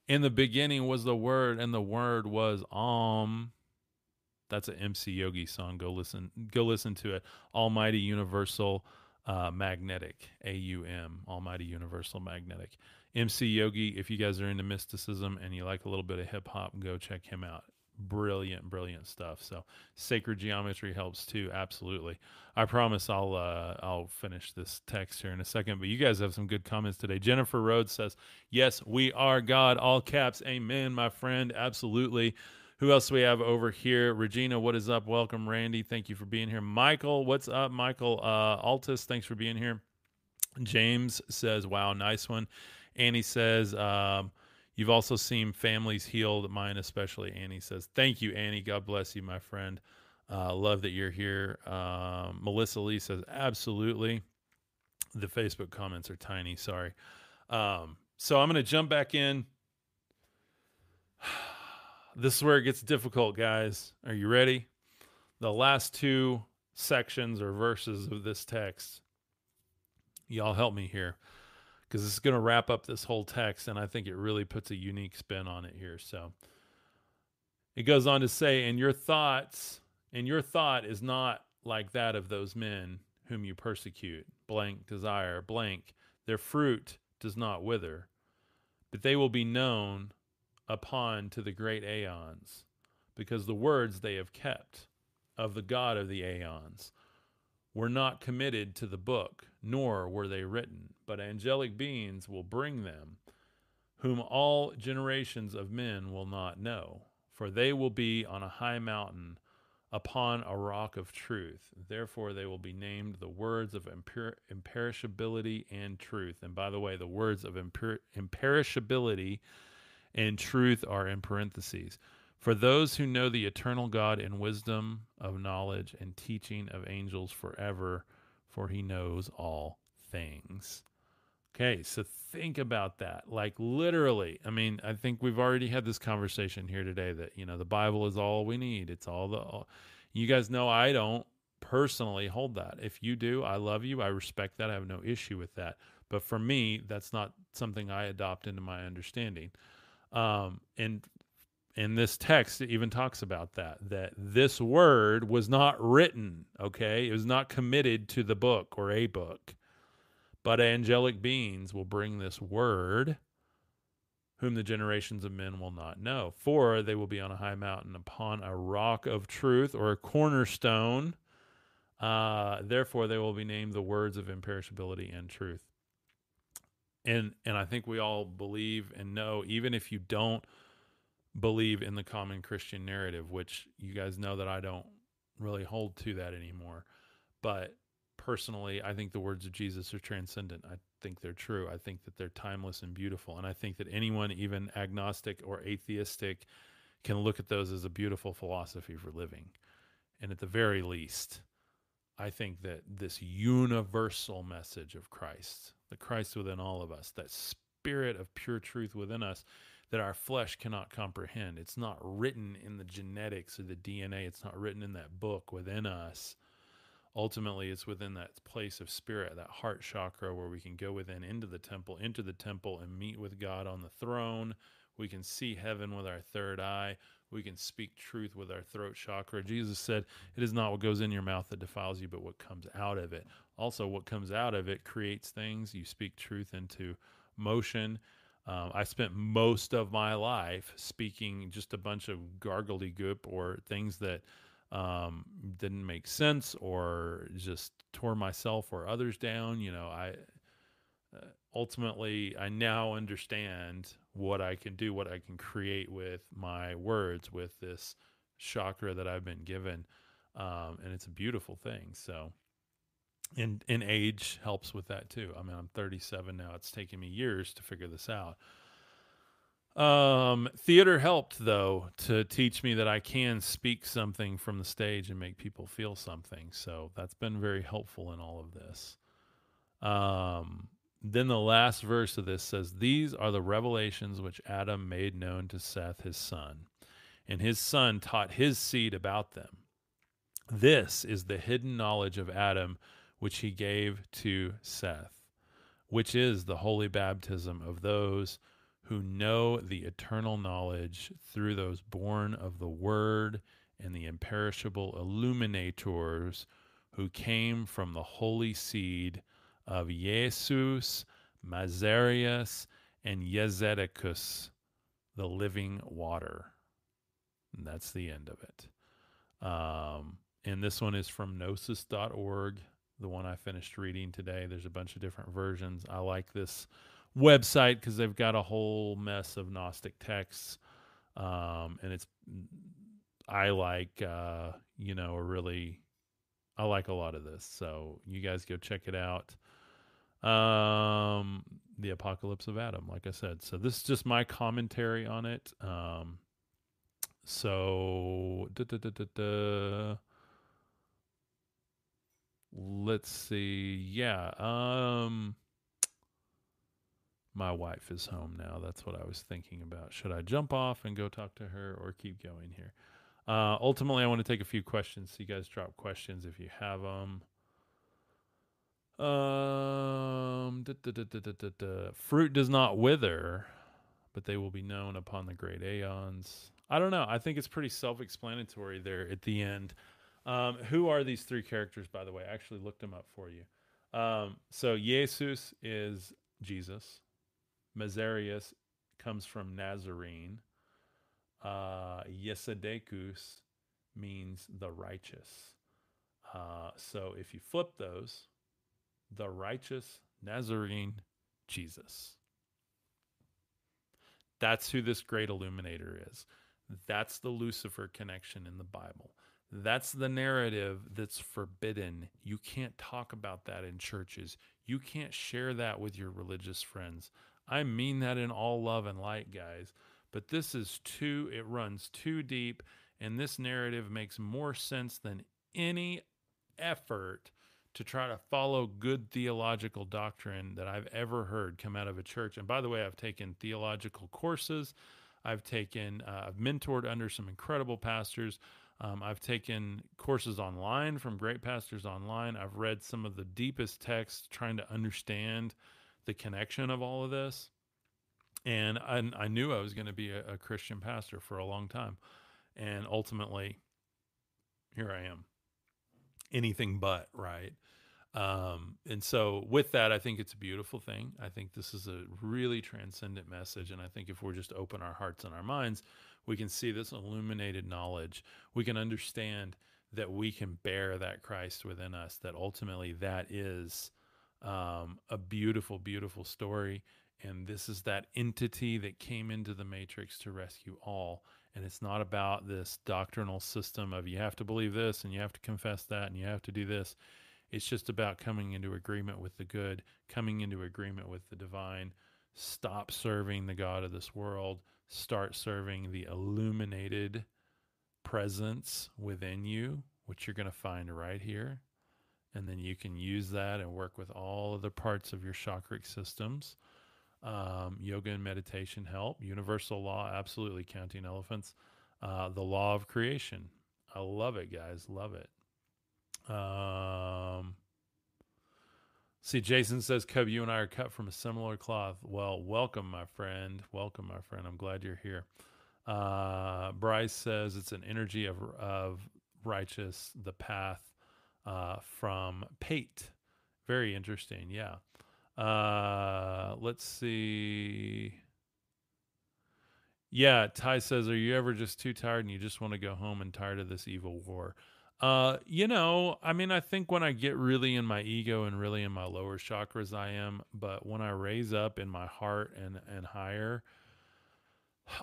In the beginning was the Word, and the Word was Om. That's an MC Yogi song. Go listen. Go listen to it. Almighty Universal uh, Magnetic. A U M. Almighty Universal Magnetic. MC Yogi. If you guys are into mysticism and you like a little bit of hip hop, go check him out brilliant brilliant stuff. So sacred geometry helps too absolutely. I promise i'll uh i'll finish this text here in a second but you guys have some good comments today. Jennifer rhodes says yes we are god all caps. Amen my friend absolutely. Who else do we have over here? Regina what is up? Welcome randy. Thank you for being here. Michael what's up? Michael uh altus thanks for being here. James says wow nice one. Annie says um You've also seen families healed, mine especially. Annie says, Thank you, Annie. God bless you, my friend. Uh, love that you're here. Um, Melissa Lee says, Absolutely. The Facebook comments are tiny. Sorry. Um, so I'm going to jump back in. (sighs) This is where it gets difficult, guys. Are you ready? The last two sections or verses of this text. Y'all help me here because it's going to wrap up this whole text, and I think it really puts a unique spin on it here. So it goes on to say, and your thoughts, and your thought is not like that of those men whom you persecute, blank desire, blank. Their fruit does not wither, but they will be known upon to the great aeons, because the words they have kept of the God of the aeons were not committed to the book, nor were they written, but angelic beings will bring them, whom all generations of men will not know, for they will be on a high mountain upon a rock of truth. Therefore, they will be named the words of imper- imperishability and truth. And by the way, the words of imper- imperishability and truth are in parentheses. For those who know the eternal God in wisdom of knowledge and teaching of angels forever, for he knows all things. Okay, so think about that. Like literally, I mean, I think we've already had this conversation here today that, you know, the Bible is all we need. It's all the all, you guys know I don't personally hold that. If you do, I love you. I respect that. I have no issue with that. But for me, that's not something I adopt into my understanding. Um, and in this text it even talks about that that this word was not written okay it was not committed to the book or a book but angelic beings will bring this word whom the generations of men will not know for they will be on a high mountain upon a rock of truth or a cornerstone uh, therefore they will be named the words of imperishability and truth and and i think we all believe and know even if you don't believe in the common Christian narrative, which you guys know that I don't really hold to that anymore. But personally, I think the words of Jesus are transcendent. I think they're true. I think that they're timeless and beautiful. And I think that anyone, even agnostic or atheistic, can look at those as a beautiful philosophy for living. And at the very least, I think that this universal message of Christ, the Christ within all of us, that spirit of pure truth within us, that our flesh cannot comprehend. It's not written in the genetics or the DNA, it's not written in that book within us. Ultimately, it's within that place of spirit, that heart chakra, where we can go within into the temple, into the temple, and meet with God on the throne. We can see heaven with our third eye. We can speak truth with our throat chakra. Jesus said, It is not what goes in your mouth that defiles you, but what comes out of it. Also, what comes out of it creates things. You speak truth into motion. Um, I spent most of my life speaking just a bunch of gargledy goop or things that um, didn't make sense or just tore myself or others down. You know, I uh, ultimately I now understand what I can do, what I can create with my words, with this chakra that I've been given, um, and it's a beautiful thing. So and and age helps with that too. I mean, I'm 37 now. It's taken me years to figure this out. Um, theater helped though to teach me that I can speak something from the stage and make people feel something. So that's been very helpful in all of this. Um, then the last verse of this says, These are the revelations which Adam made known to Seth, his son, and his son taught his seed about them. This is the hidden knowledge of Adam, which he gave to Seth, which is the holy baptism of those who know the eternal knowledge through those born of the Word and the imperishable illuminators who came from the holy seed of Jesus, Mazarius, and Yezedecus, the living water. And that's the end of it. Um, and this one is from gnosis.org, the one I finished reading today. There's a bunch of different versions. I like this website because they've got a whole mess of Gnostic texts. Um, and it's, I like, uh, you know, a really, I like a lot of this. So you guys go check it out. Um, the Apocalypse of Adam, like I said. So this is just my commentary on it. Um, so let's see. Yeah. Um, my wife is home now. That's what I was thinking about. Should I jump off and go talk to her or keep going here? Uh, ultimately, I want to take a few questions. So you guys drop questions if you have them. Um, da, da, da, fruit does not wither, but they will be known upon the great aeons. I don't know. I think it's pretty self-explanatory there at the end. Um, who are these three characters, by the way? I actually looked them up for you. Um, so Jesus is Jesus. Mazarius comes from Nazarene. Uh, Yesedecus means the righteous. Uh, so if you flip those, the righteous Nazarene Jesus. That's who this great illuminator is. That's the Lucifer connection in the Bible. That's the narrative that's forbidden. You can't talk about that in churches. You can't share that with your religious friends. I mean that in all love and light, guys. But this is too, it runs too deep, and this narrative makes more sense than any effort to try to follow good theological doctrine that I've ever heard come out of a church. And by the way, I've taken theological courses. I've taken, uh, I've mentored under some incredible pastors. Um, I've taken courses online from great pastors online. I've read some of the deepest texts trying to understand the connection of all of this. And I, I knew I was going to be a, a Christian pastor for a long time. And ultimately, here I am. Anything but, right? Um, and so, with that, I think it's a beautiful thing. I think this is a really transcendent message. And I think if we're just open our hearts and our minds, we can see this illuminated knowledge. We can understand that we can bear that Christ within us, that ultimately that is um, a beautiful, beautiful story. And this is that entity that came into the matrix to rescue all. And it's not about this doctrinal system of you have to believe this and you have to confess that and you have to do this it's just about coming into agreement with the good, coming into agreement with the divine. Stop serving the God of this world. Start serving the illuminated presence within you, which you're going to find right here. And then you can use that and work with all of the parts of your chakric systems. Um, yoga and meditation help. Universal law, absolutely counting elephants. Uh, the law of creation. I love it, guys. Love it. Um, see, Jason says, Cub, you and I are cut from a similar cloth. Well, welcome, my friend. Welcome, my friend. I'm glad you're here. Uh, Bryce says it's an energy of, of righteous, the path uh, from Pate. Very interesting. Yeah. Uh, let's see. Yeah, Ty says, Are you ever just too tired and you just want to go home and tired of this evil war? Uh, you know, I mean, I think when I get really in my ego and really in my lower chakras, I am. But when I raise up in my heart and and higher,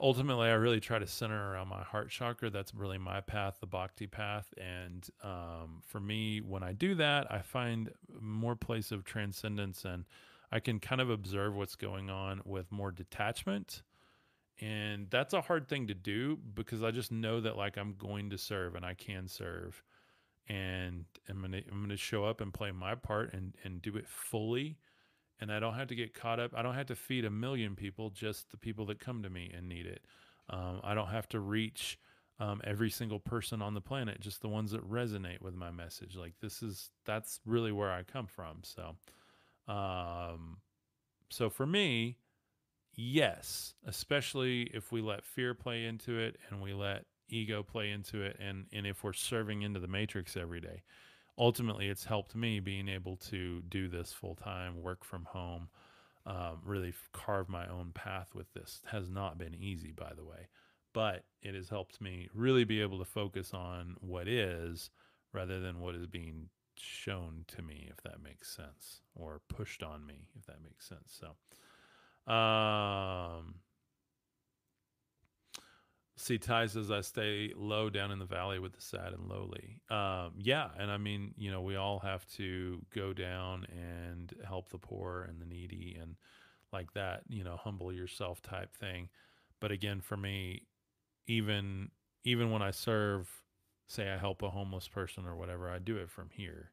ultimately, I really try to center around my heart chakra. That's really my path, the bhakti path. And um, for me, when I do that, I find more place of transcendence, and I can kind of observe what's going on with more detachment and that's a hard thing to do because I just know that like I'm going to serve and I can serve and I'm gonna I'm gonna show up and play my part and and do it fully and I don't have to get caught up. I don't have to feed a million people, just the people that come to me and need it. Um, I don't have to reach um, every single person on the planet, just the ones that resonate with my message. Like this is that's really where I come from. So, um, so for me, yes, especially if we let fear play into it and we let ego play into it, and and if we're serving into the matrix every day ultimately it's helped me being able to do this full time, work from home, um, really carve my own path with this. It has not been easy, by the way, but it has helped me really be able to focus on what is rather than what is being shown to me, if that makes sense, or pushed on me, if that makes sense. So, um, See, Ty says I stay low down in the valley with the sad and lowly. Um, yeah, and I mean, you know, we all have to go down and help the poor and the needy and like that, you know, humble yourself type thing. But again, for me, even even when I serve, say I help a homeless person or whatever, I do it from here.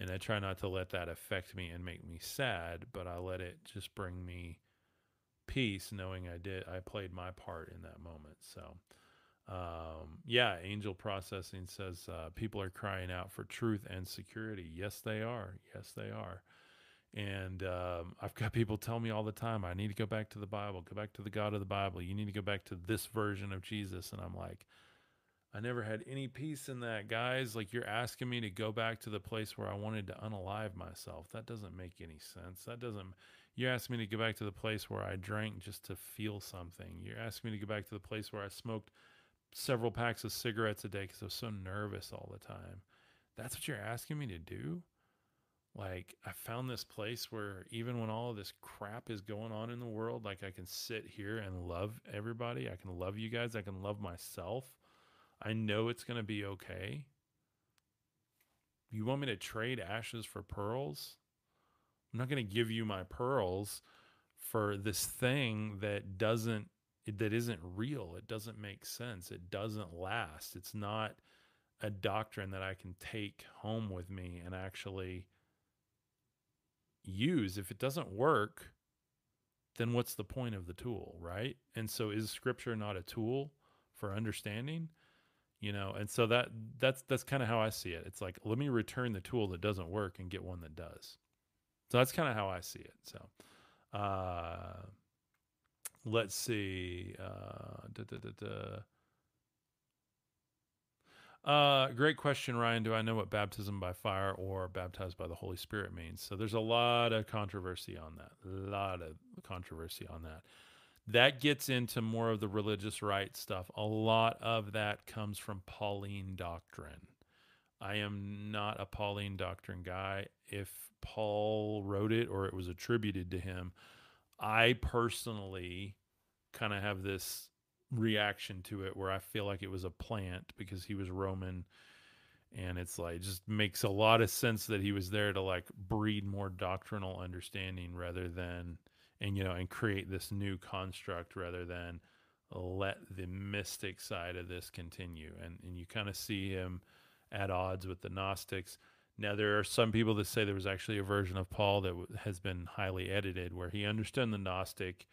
And I try not to let that affect me and make me sad, but I let it just bring me peace knowing I did I played my part in that moment. So um, yeah, Angel Processing says uh, people are crying out for truth and security. Yes, they are. Yes, they are. And um, I've got people tell me all the time, I need to go back to the Bible, go back to the God of the Bible. You need to go back to this version of Jesus. And I'm like, I never had any peace in that, guys. Like, you're asking me to go back to the place where I wanted to unalive myself. That doesn't make any sense. That doesn't, you asked me to go back to the place where I drank just to feel something. You're asking me to go back to the place where I smoked several packs of cigarettes a day because I was so nervous all the time. That's what you're asking me to do? Like, I found this place where even when all of this crap is going on in the world, like I can sit here and love everybody. I can love you guys. I can love myself. I know it's going to be okay. You want me to trade ashes for pearls? I'm not going to give you my pearls for this thing that doesn't that isn't real. It doesn't make sense. It doesn't last. It's not a doctrine that I can take home with me and actually use. If it doesn't work, then what's the point of the tool, right? And so is scripture not a tool for understanding? You know, and so that that's that's kind of how I see it. It's like let me return the tool that doesn't work and get one that does. So that's kind of how I see it. So, uh, let's see. Uh, da, da, da, uh, great question, Ryan. Do I know what baptism by fire or baptized by the Holy Spirit means? So there's a lot of controversy on that. A lot of controversy on that. That gets into more of the religious right stuff. A lot of that comes from Pauline doctrine. I am not a Pauline doctrine guy. If Paul wrote it or it was attributed to him. I personally kind of have this reaction to it where I feel like it was a plant because he was Roman and it's like just makes a lot of sense that he was there to like breed more doctrinal understanding rather than and you know and create this new construct rather than let the mystic side of this continue and and you kind of see him at odds with the gnostics now, there are some people that say there was actually a version of Paul that w- has been highly edited where he understood the Gnostic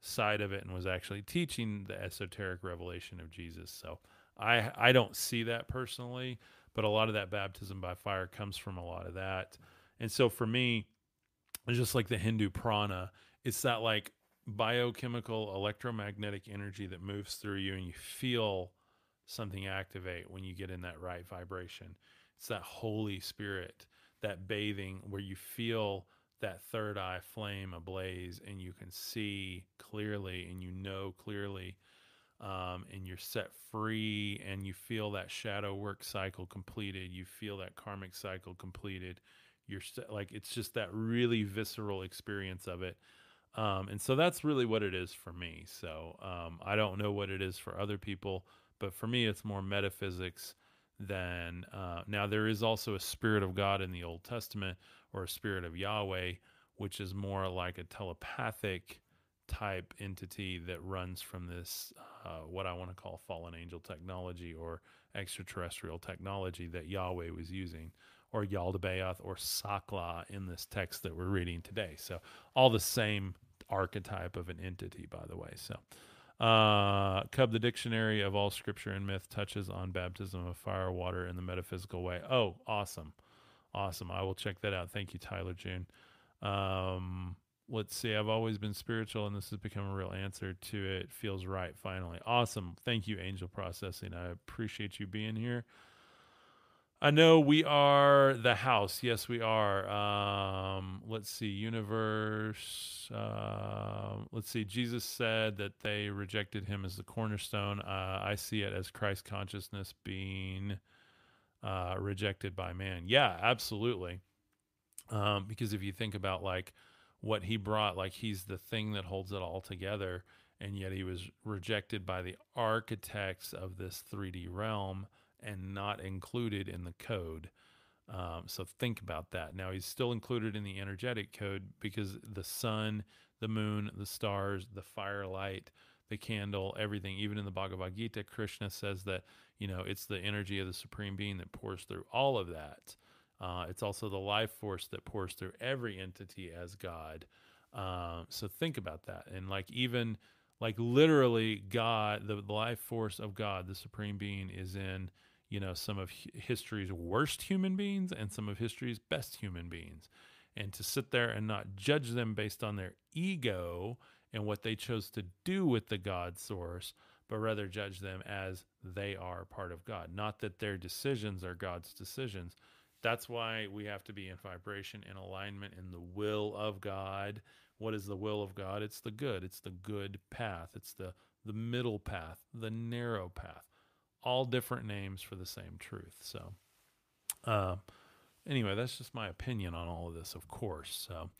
side of it and was actually teaching the esoteric revelation of Jesus. So I, I don't see that personally, but a lot of that baptism by fire comes from a lot of that. And so for me, just like the Hindu prana, it's that like biochemical electromagnetic energy that moves through you and you feel something activate when you get in that right vibration. It's that Holy Spirit, that bathing where you feel that third eye flame ablaze and you can see clearly and you know clearly um, and you're set free and you feel that shadow work cycle completed you feel that karmic cycle completed. You're st- like it's just that really visceral experience of it. Um, and so that's really what it is for me. So um, i don't know what it is for other people but for me it's more metaphysics than. uh, now there is also a spirit of God in the Old Testament or a spirit of Yahweh, which is more like a telepathic type entity that runs from this uh, what I want to call fallen angel technology or extraterrestrial technology that Yahweh was using or Yaldabaoth or Sakla in this text that we're reading today. So all the same archetype of an entity, by the way. So. Uh, Cub, the dictionary of all scripture and myth touches on baptism of fire, water, in the metaphysical way. Oh, awesome. Awesome. I will check that out. Thank you, Tyler June. Um, let's see. I've always been spiritual, and this has become a real answer to it. Feels right, finally. Awesome. Thank you, Angel Processing. I appreciate you being here. I know we are the house. Yes, we are. Um, let's see, universe. Uh, let's see. Jesus said that they rejected him as the cornerstone. Uh, I see it as Christ consciousness being uh, rejected by man. Yeah, absolutely. Um, because if you think about like what he brought, like he's the thing that holds it all together, and yet he was rejected by the architects of this 3D realm and not included in the code. Um, so think about that. Now he's still included in the energetic code because the sun, the moon, the stars, the firelight, the candle, everything, even in the Bhagavad Gita, Krishna says that, you know, it's the energy of the Supreme Being that pours through all of that. Uh, it's also the life force that pours through every entity as God. Uh, so think about that. And like even like literally God, the life force of God, the Supreme Being is in you know some of history's worst human beings and some of history's best human beings. And to sit there and not judge them based on their ego and what they chose to do with the god source but rather judge them as they are part of god not that their decisions are god's decisions. That's why we have to be in vibration and alignment in the will of god. What is the will of god? It's the good. It's the good path. It's the the middle path the narrow path all different names for the same truth. So, uh, anyway, that's just my opinion on all of this, of course. So,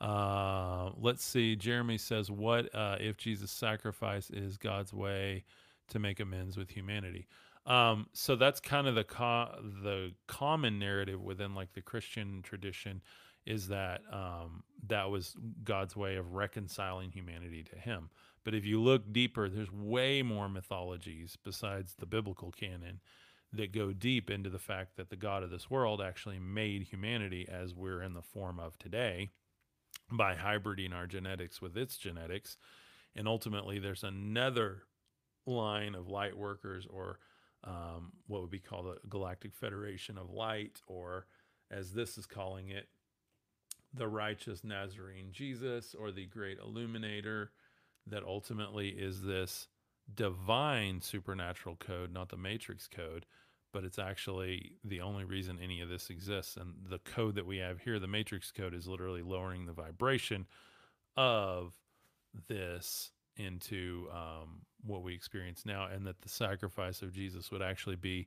uh, let's see. Jeremy says, "What uh, if Jesus' sacrifice is God's way to make amends with humanity?" Um, so that's kind of the co- the common narrative within like the Christian tradition is that um, that was God's way of reconciling humanity to Him. But if you look deeper, there's way more mythologies besides the biblical canon that go deep into the fact that the God of this world actually made humanity as we're in the form of today by hybriding our genetics with its genetics. And ultimately, there's another line of light workers or um, what would be called a galactic federation of light, or as this is calling it, the righteous Nazarene Jesus or the great illuminator that ultimately is this divine supernatural code, not the matrix code, but it's actually the only reason any of this exists. And the code that we have here, the matrix code, is literally lowering the vibration of this into um, what we experience now, and that the sacrifice of Jesus would actually be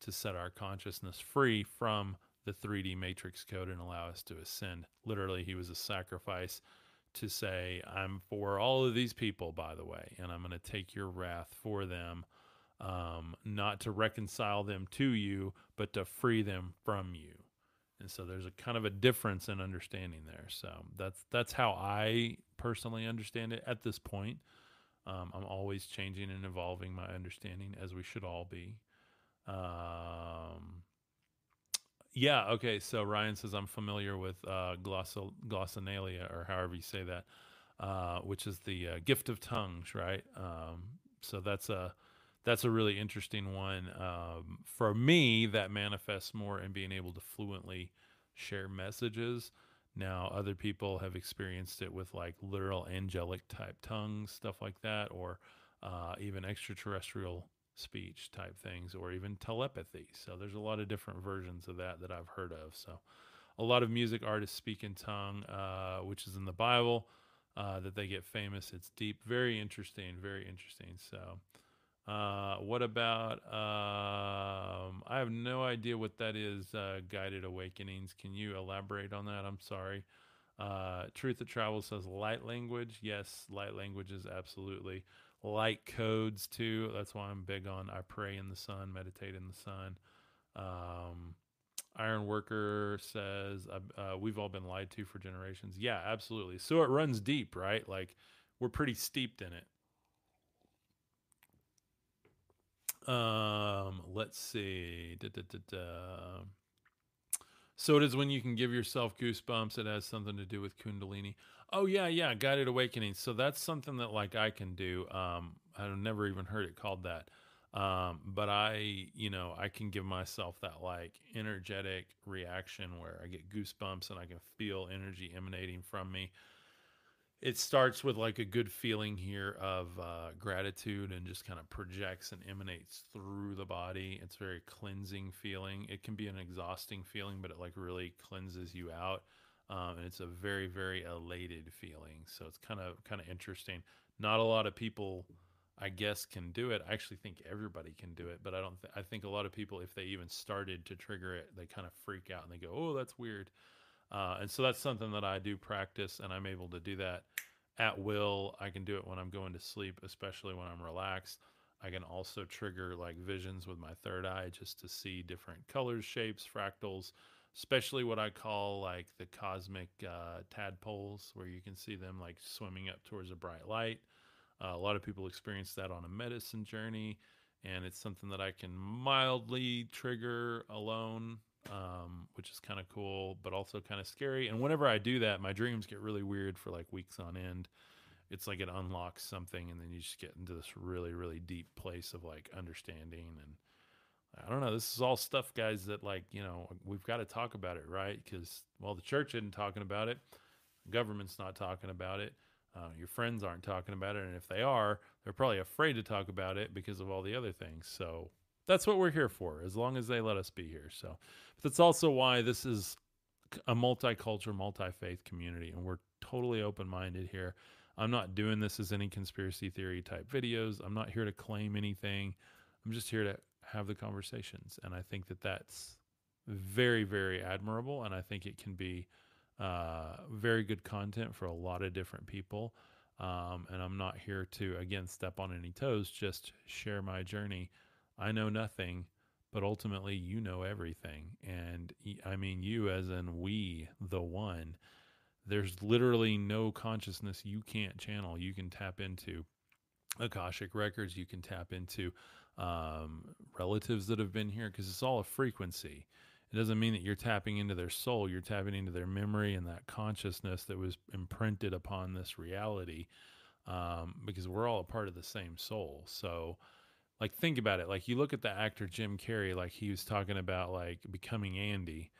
to set our consciousness free from the 3D matrix code and allow us to ascend. Literally, he was a sacrifice to say, I'm for all of these people, by the way, and I'm going to take your wrath for them, um, not to reconcile them to you, but to free them from you. And so there's a kind of a difference in understanding there. So that's that's how I personally understand it at this point. Um, I'm always changing and evolving my understanding, as we should all be. Um, yeah. Okay. So Ryan says I'm familiar with uh, glossolalia, or however you say that, uh, which is the uh, gift of tongues, right? Um, so that's a that's a really interesting one. Um, for me, that manifests more in being able to fluently share messages. Now, other people have experienced it with like literal angelic type tongues, stuff like that, or uh, even extraterrestrial speech type things or even telepathy. So there's a lot of different versions of that that I've heard of. So a lot of music artists speak in tongue, uh, which is in the Bible, uh, that they get famous. It's deep, very interesting, very interesting. So, uh, what about? Um, I have no idea what that is. Uh, guided awakenings. Can you elaborate on that? I'm sorry. Uh, Truth that travels says light language. Yes, light languages, absolutely light codes too. That's why I'm big on I pray in the sun, meditate in the sun. Um, Iron Worker says uh, we've all been lied to for generations. Yeah, absolutely. So it runs deep, right? Like we're pretty steeped in it. Um, let's see. Da, da, da, So it is when you can give yourself goosebumps. It has something to do with Kundalini. Oh yeah, yeah, guided awakening. So that's something that like I can do. Um, I've never even heard it called that. Um, but I, you know, I can give myself that like energetic reaction where I get goosebumps and I can feel energy emanating from me it starts with like a good feeling here of uh, gratitude and just kind of projects and emanates through the body. It's very cleansing feeling. It can be an exhausting feeling, but it like really cleanses you out. Um, and it's a very very elated feeling. So it's kind of kind of interesting. Not a lot of people, I guess, can do it. I actually think everybody can do it, but I don't. Th- I think a lot of people, if they even started to trigger it, they kind of freak out and they go, "Oh, that's weird." Uh, and so that's something that I do practice, and I'm able to do that at will. I can do it when I'm going to sleep, especially when I'm relaxed. I can also trigger like visions with my third eye just to see different colors, shapes, fractals, especially what I call like the cosmic uh, tadpoles, where you can see them like swimming up towards a bright light. Uh, a lot of people experience that on a medicine journey, and it's something that I can mildly trigger alone um, which is kind of cool, but also kind of scary. And whenever I do that, my dreams get really weird for like weeks on end. It's like it unlocks something, and then you just get into this really, really deep place of like understanding. And I don't know, this is all stuff, guys, that like, you know, we've got to talk about it, right? Because, well, the church isn't talking about it, government's not talking about it. Uh, your friends aren't talking about it, and if they are, they're probably afraid to talk about it because of all the other things. So that's what we're here for, as long as they let us be here. So, but that's also why this is a multicultural, multi faith community, and we're totally open minded here. I'm not doing this as any conspiracy theory type videos. I'm not here to claim anything. I'm just here to have the conversations, and I think that that's very, very admirable, and I think it can be uh, very good content for a lot of different people. Um, and I'm not here to again step on any toes, just share my journey I know nothing, but ultimately you know everything. And I mean, you as in we, the one. There's literally no consciousness you can't channel. You can tap into Akashic records, you can tap into um, relatives that have been here because it's all a frequency. It doesn't mean that you're tapping into their soul, you're tapping into their memory and that consciousness that was imprinted upon this reality um, because we're all a part of the same soul. So, like think about it. Like you look at the actor jim carrey like he was talking about like becoming andy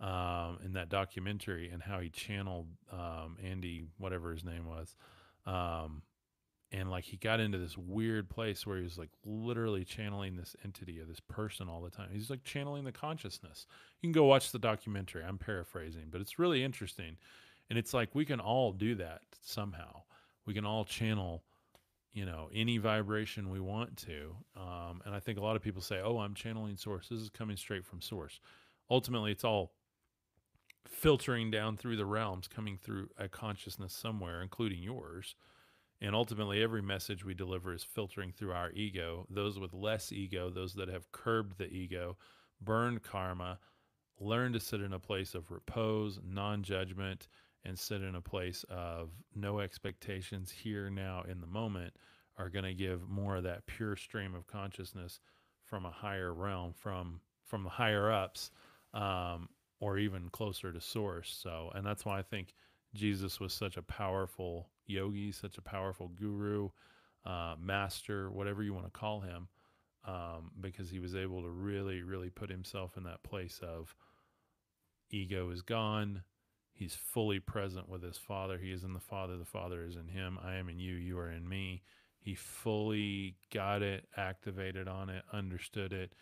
um, in that documentary and how he channeled um, andy whatever his name was um, and like he got into this weird place where he was like literally channeling this entity of this person all the time. He's like channeling the consciousness. You can go watch the documentary. I'm paraphrasing but it's really interesting. And it's like we can all do that somehow. We can all channel you know any vibration we want to um, and i think a lot of people say oh i'm channeling source. This is coming straight from source. Ultimately it's all filtering down through the realms coming through a consciousness somewhere including yours and ultimately every message we deliver is filtering through our ego. Those with less ego those that have curbed the ego burned karma learn to sit in a place of repose non-judgment and sit in a place of no expectations here now in the moment are going to give more of that pure stream of consciousness from a higher realm from from the higher ups um, or even closer to source. So and that's why i think jesus was such a powerful yogi such a powerful guru uh, master whatever you want to call him um, because he was able to really really put himself in that place of ego is gone He's fully present with his Father. He is in the Father. The Father is in him. I am in you. You are in me. He fully got it, activated on it, understood it,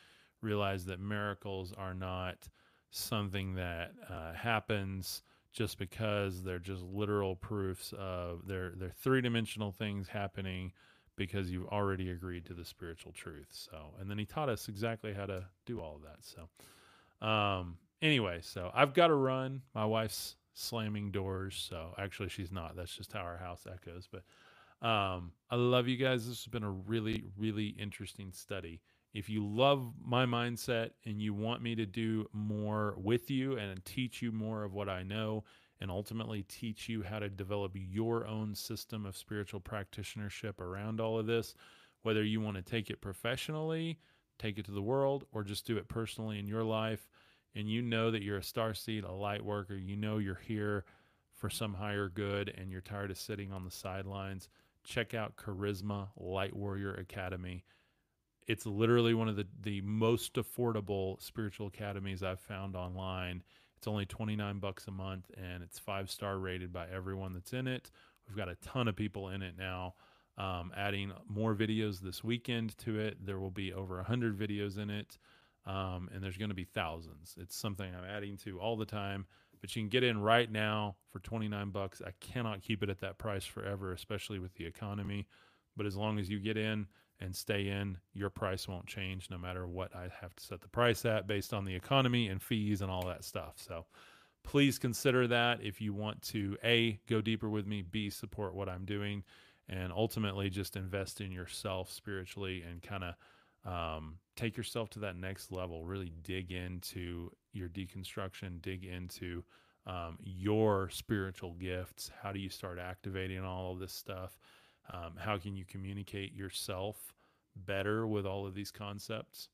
realized that miracles are not something that uh, happens just because they're just literal proofs of they're they're three dimensional things happening because you've already agreed to the spiritual truth. So, and then he taught us exactly how to do all of that. So, um, anyway, so I've got to run. My wife's slamming doors. So actually, she's not. That's just how our house echoes. But um, I love you guys. This has been a really, really interesting study. If you love my mindset and you want me to do more with you and teach you more of what I know and ultimately teach you how to develop your own system of spiritual practitionership around all of this, whether you want to take it professionally, take it to the world, or just do it personally in your life, and you know that you're a star seed, a light worker, you know you're here for some higher good and you're tired of sitting on the sidelines, check out Khárisma Lightwarrior Academy. It's literally one of the, the most affordable spiritual academies I've found online. It's only 29 bucks a month and it's five star rated by everyone that's in it. We've got a ton of people in it now. Um, adding more videos this weekend to it. There will be over 100 videos in it um, and there's going to be thousands. It's something I'm adding to all the time, but you can get in right now for 29 bucks. I cannot keep it at that price forever, especially with the economy. But as long as you get in and stay in, your price won't change no matter what I have to set the price at based on the economy and fees and all that stuff. So please consider that if you want to A, go deeper with me, B, support what I'm doing, and ultimately just invest in yourself spiritually and kind of um, take yourself to that next level. Really dig into your deconstruction, dig into um, your spiritual gifts. How do you start activating all of this stuff? Um, how can you communicate yourself better with all of these concepts?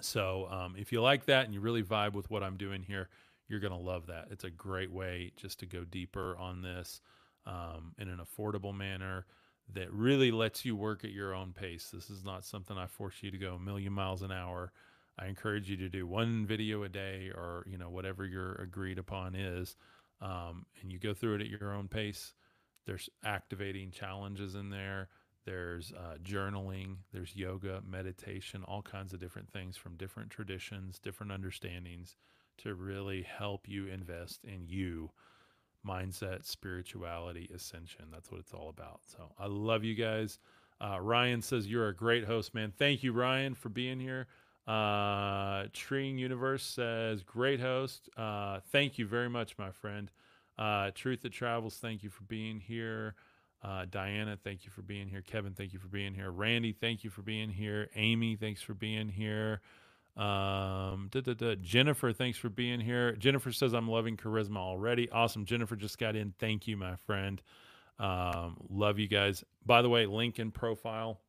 So, um, if you like that and you really vibe with what I'm doing here, you're going to love that. It's a great way just to go deeper on this um, in an affordable manner that really lets you work at your own pace. This is not something I force you to go a million miles an hour. I encourage you to do one video a day or, you know, whatever your agreed upon is. Um, and you go through it at your own pace. There's activating challenges in there. There's uh, journaling, there's yoga, meditation, all kinds of different things from different traditions, different understandings to really help you invest in you mindset, spirituality, ascension. That's what it's all about. So I love you guys. Uh, Ryan says you're a great host, man. Thank you, Ryan, for being here. Uh, Treeing Universe says great host. Uh, thank you very much, my friend. Uh, Truth that Travels, thank you for being here. Uh, Diana, thank you for being here. Kevin, thank you for being here. Randy, thank you for being here. Amy, thanks for being here. Um. Jennifer, thanks for being here. Jennifer says, I'm loving Khárisma already. Awesome. Jennifer just got in. Thank you, my friend. Um, love you guys. By the way, link in profile.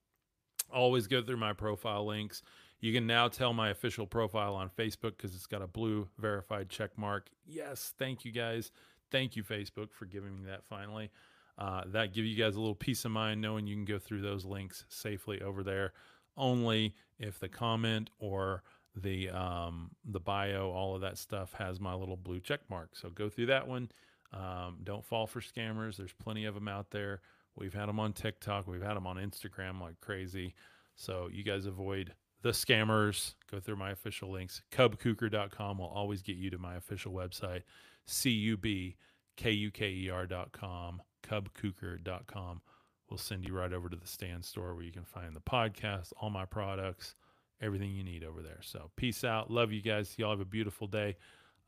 Always go through my profile links. You can now tell my official profile on Facebook because it's got a blue verified check mark. Yes, thank you guys. Thank you, Facebook, for giving me that finally. Uh, that give you guys a little peace of mind knowing you can go through those links safely over there only if the comment or the um, the bio, all of that stuff has my little blue check mark. So go through that one. Um, don't fall for scammers. There's plenty of them out there. We've had them on TikTok. We've had them on Instagram like crazy. So you guys avoid the scammers. Go through my official links. Cubkuker.com will always get you to my official website. C U B K U K E R.com. Cubkuker.com will send you right over to the Stan Store where you can find the podcast, all my products everything you need over there. So peace out. Love you guys. Y'all have a beautiful day.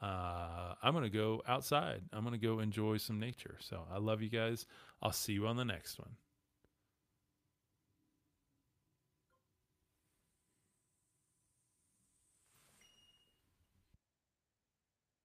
Uh, I'm going to go outside. I'm going to go enjoy some nature. So I love you guys. I'll see you on the next one.